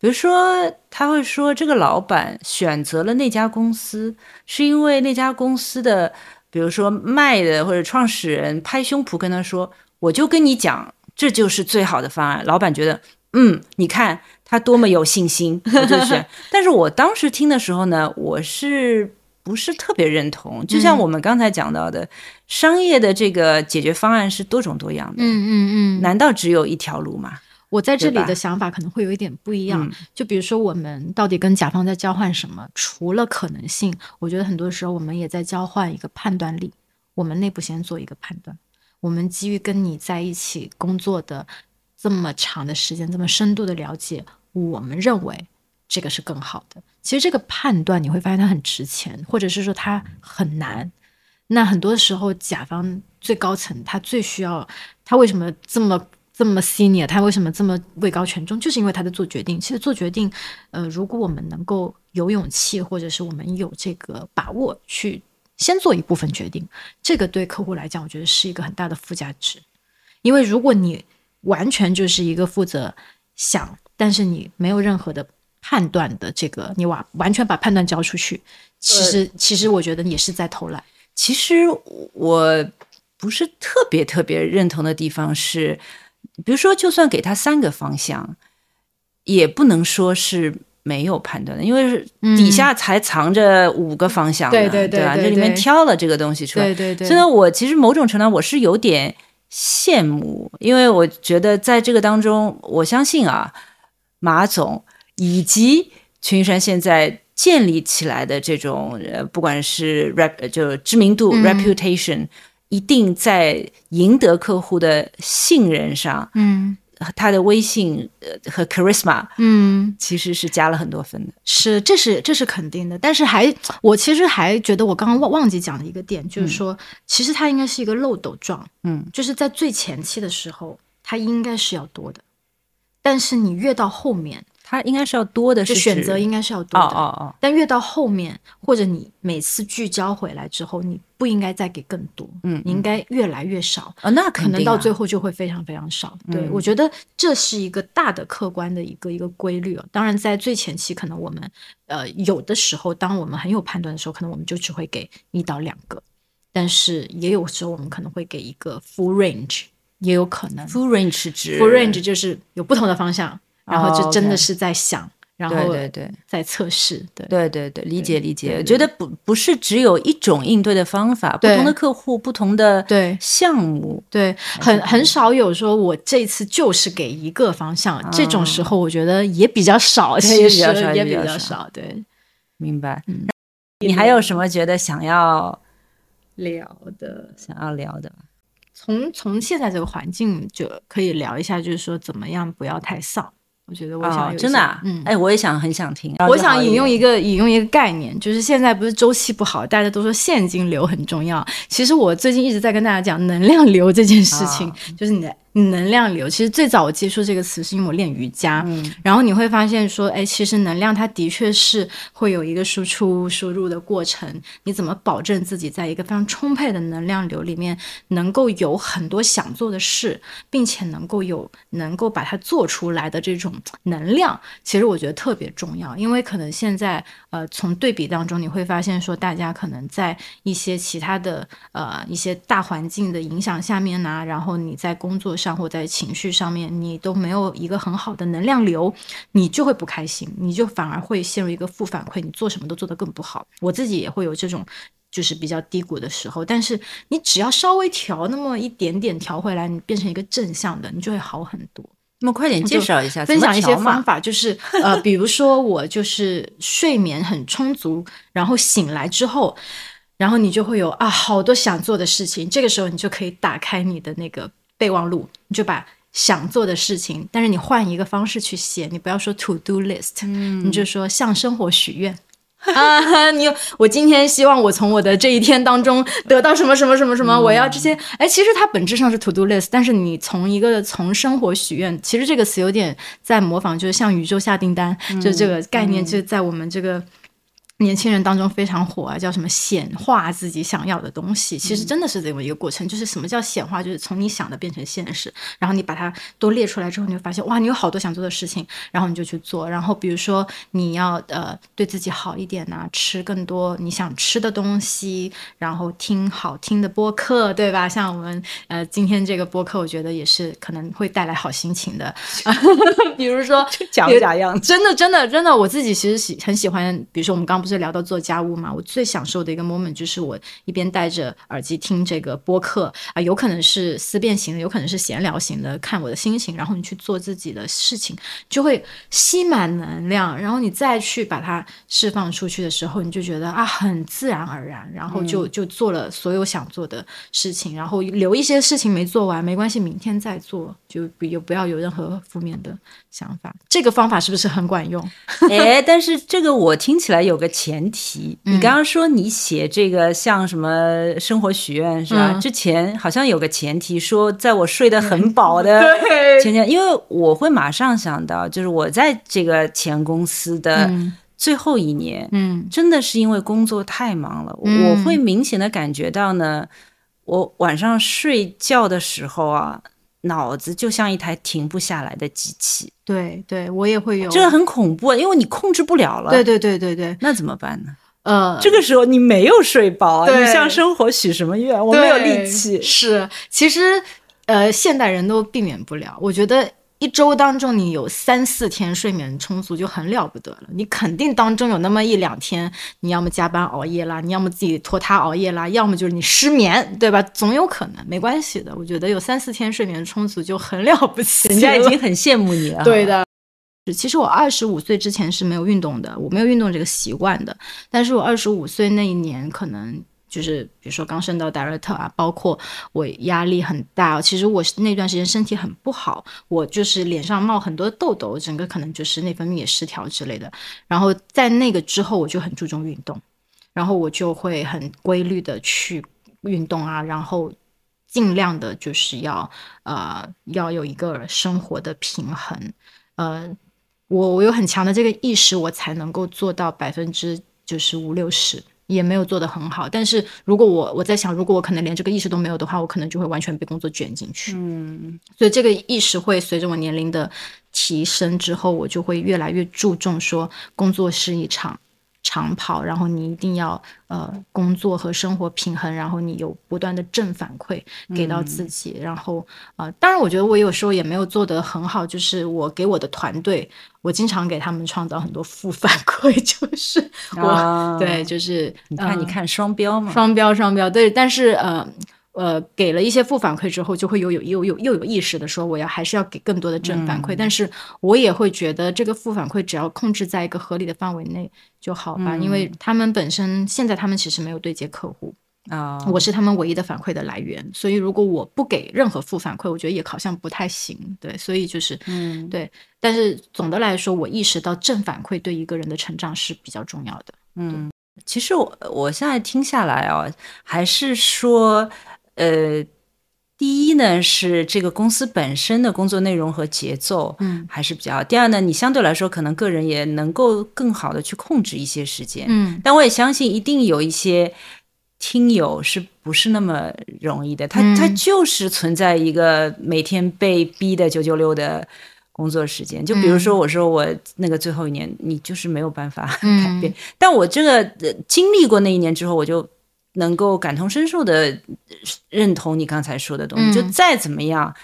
比如说他会说这个老板选择了那家公司，是因为那家公司的，比如说卖的或者创始人拍胸脯跟他说，我就跟你讲。这就是最好的方案。老板觉得，嗯，你看他多么有信心，我就选。但是我当时听的时候呢，我是不是特别认同？就像我们刚才讲到的，商业的这个解决方案是多种多样的。嗯嗯嗯，难道只有一条路吗？我在这里的想法可能会有一点不一样。就比如说，我们到底跟甲方在交换什么？除了可能性，我觉得很多时候我们也在交换一个判断力。我们内部先做一个判断。我们基于跟你在一起工作的这么长的时间，这么深度的了解，我们认为这个是更好的。其实这个判断你会发现它很值钱，或者是说它很难。那很多时候，甲方最高层他最需要，他为什么这么这么 senior？他为什么这么位高权重？就是因为他在做决定。其实做决定，呃，如果我们能够有勇气，或者是我们有这个把握去先做一部分决定，这个对客户来讲，我觉得是一个很大的附加值。因为如果你完全就是一个负责想，但是你没有任何的判断的这个，你完完全把判断交出去，其实其实我觉得也是在偷懒。其实我不是特别特别认同的地方是，比如说，就算给他三个方向，也不能说是没有判断的，因为底下才藏着五个方向，对对对吧？这里面挑了这个东西出来，对对对。所以呢，我其实某种程度上我是有点羡慕，因为我觉得在这个当中，我相信啊，马总以及群山现在。建立起来的这种呃，不管是 rep 就知名度 reputation，一定在赢得客户的信任上，嗯，他的威信呃和 charisma，嗯，其实是加了很多分的。是，这是这是肯定的。但是还，我其实还觉得我刚刚忘忘记讲的一个点，就是说，其实它应该是一个漏斗状，嗯，就是在最前期的时候，它应该是要多的，但是你越到后面。它应该是要多的，是选择应该是要多的。哦哦哦！但越到后面，或者你每次聚焦回来之后，你不应该再给更多，嗯，你应该越来越少啊。那可能到最后就会非常非常少。对，我觉得这是一个大的客观的一个一个规律。哦当然，在最前期，可能我们呃有的时候，当我们很有判断的时候，可能我们就只会给一到两个，但是也有时候我们可能会给一个 full range，也有可能 full range 是指 full range 就是有不同的方向。然后就真的是在想，然后对对在测试，对对对对，理解理解。我觉得不不是只有一种应对的方法，不同的客户、不同的对项目，对很很少有说我这次就是给一个方向，这种时候我觉得也比较少，其实也比较少。对，明白。你还有什么觉得想要聊的？想要聊的？从从现在这个环境就可以聊一下，就是说怎么样不要太丧。我觉得我想真的，啊嗯，哎，我也想很想听。我想引用一个引用一个概念，就是现在不是周期不好，大家都说现金流很重要。其实我最近一直在跟大家讲能量流这件事情，就是你的。能量流，其实最早我接触这个词是因为我练瑜伽，嗯，然后你会发现说，哎，其实能量它的确是会有一个输出输入的过程。你怎么保证自己在一个非常充沛的能量流里面，能够有很多想做的事，并且能够有能够把它做出来的这种能量？其实我觉得特别重要，因为可能现在呃，从对比当中你会发现说，大家可能在一些其他的呃一些大环境的影响下面呢，然后你在工作。上或在情绪上面，你都没有一个很好的能量流，你就会不开心，你就反而会陷入一个负反馈，你做什么都做得更不好。我自己也会有这种就是比较低谷的时候，但是你只要稍微调那么一点点调回来，你变成一个正向的，你就会好很多。那么快点介绍一下，分享一些方法，就是呃，比如说我就是睡眠很充足，然后醒来之后，然后你就会有啊好多想做的事情，这个时候你就可以打开你的那个。备忘录，你就把想做的事情，但是你换一个方式去写，你不要说 to do list，你就说向生活许愿啊！你我今天希望我从我的这一天当中得到什么什么什么什么，我要这些。哎，其实它本质上是 to do list，但是你从一个从生活许愿，其实这个词有点在模仿，就是向宇宙下订单，就这个概念，就在我们这个。年轻人当中非常火啊，叫什么显化自己想要的东西，其实真的是这么一个过程。就是什么叫显化，就是从你想的变成现实，然后你把它都列出来之后，你会发现哇，你有好多想做的事情，然后你就去做。然后比如说你要呃对自己好一点呐，吃更多你想吃的东西，然后听好听的播客，对吧？像我们呃今天这个播客，我觉得也是可能会带来好心情的。比如说假不假样，真的真的真的，我自己其实喜很喜欢，比如说我们刚不是。聊到做家务嘛，我最享受的一个 moment 就是我一边戴着耳机听这个播客啊，有可能是思辨型的，有可能是闲聊型的，看我的心情，然后你去做自己的事情，就会吸满能量，然后你再去把它释放出去的时候，你就觉得啊，很自然而然，然后就就做了所有想做的事情，然后留一些事情没做完没关系，明天再做，就不有不要有任何负面的想法。这个方法是不是很管用？哎，但是这个我听起来有个前提，你刚刚说你写这个像什么生活许愿是吧？之前好像有个前提说，在我睡得很饱的 前天，因为我会马上想到，就是我在这个前公司的最后一年，嗯，真的是因为工作太忙了，我会明显的感觉到呢，我晚上睡觉的时候啊。脑子就像一台停不下来的机器，对对，我也会有，这个很恐怖，因为你控制不了了。对对对对对，那怎么办呢？呃，这个时候你没有睡饱，你向生活许什么愿？我没有力气。是，其实呃，现代人都避免不了，我觉得。一周当中，你有三四天睡眠充足就很了不得了。你肯定当中有那么一两天，你要么加班熬夜啦，你要么自己拖沓熬夜啦，要么就是你失眠，对吧？总有可能，没关系的。我觉得有三四天睡眠充足就很了不起，人家已经很羡慕你了。对的，其实我二十五岁之前是没有运动的，我没有运动这个习惯的。但是我二十五岁那一年可能。就是比如说刚升到 director 啊，包括我压力很大，其实我那段时间身体很不好，我就是脸上冒很多痘痘，整个可能就是内分泌也失调之类的。然后在那个之后，我就很注重运动，然后我就会很规律的去运动啊，然后尽量的就是要呃要有一个生活的平衡，呃，我我有很强的这个意识，我才能够做到百分之就是五六十。也没有做得很好，但是如果我我在想，如果我可能连这个意识都没有的话，我可能就会完全被工作卷进去。嗯，所以这个意识会随着我年龄的提升之后，我就会越来越注重说，工作是一场。长跑，然后你一定要呃工作和生活平衡，然后你有不断的正反馈给到自己，然后啊，当然我觉得我有时候也没有做得很好，就是我给我的团队，我经常给他们创造很多负反馈，就是我对，就是你看你看双标嘛，双标双标。对，但是呃。呃，给了一些负反馈之后，就会有有又有又有意识的说，我要还是要给更多的正反馈。但是我也会觉得，这个负反馈只要控制在一个合理的范围内就好吧，因为他们本身现在他们其实没有对接客户啊，我是他们唯一的反馈的来源。所以如果我不给任何负反馈，我觉得也好像不太行。对，所以就是嗯，对。但是总的来说，我意识到正反馈对一个人的成长是比较重要的。嗯，其实我我现在听下来啊，还是说。呃，第一呢是这个公司本身的工作内容和节奏，嗯，还是比较。第二呢，你相对来说可能个人也能够更好的去控制一些时间，嗯。但我也相信一定有一些听友是不是那么容易的？他他就是存在一个每天被逼的九九六的工作时间。就比如说，我说我那个最后一年，你就是没有办法改变。但我这个经历过那一年之后，我就。能够感同身受的认同你刚才说的东西，就再怎么样，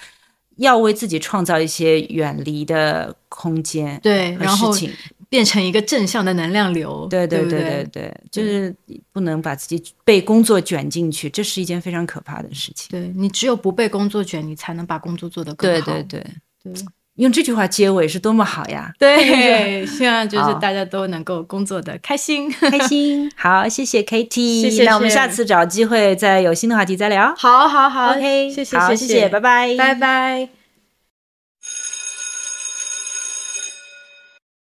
要为自己创造一些远离的空间，对，然后变成一个正向的能量流，对对对对对，就是不能把自己被工作卷进去，这是一件非常可怕的事情。对你只有不被工作卷，你才能把工作做得更好。对对对对。用这句话结尾是多么好呀！对，希望就是大家都能够工作的开心，开心。好，谢谢 KT，谢谢。那我们下次找机会再有新的话题再聊。好，好，好，OK，谢谢，好，谢谢，拜拜，拜拜。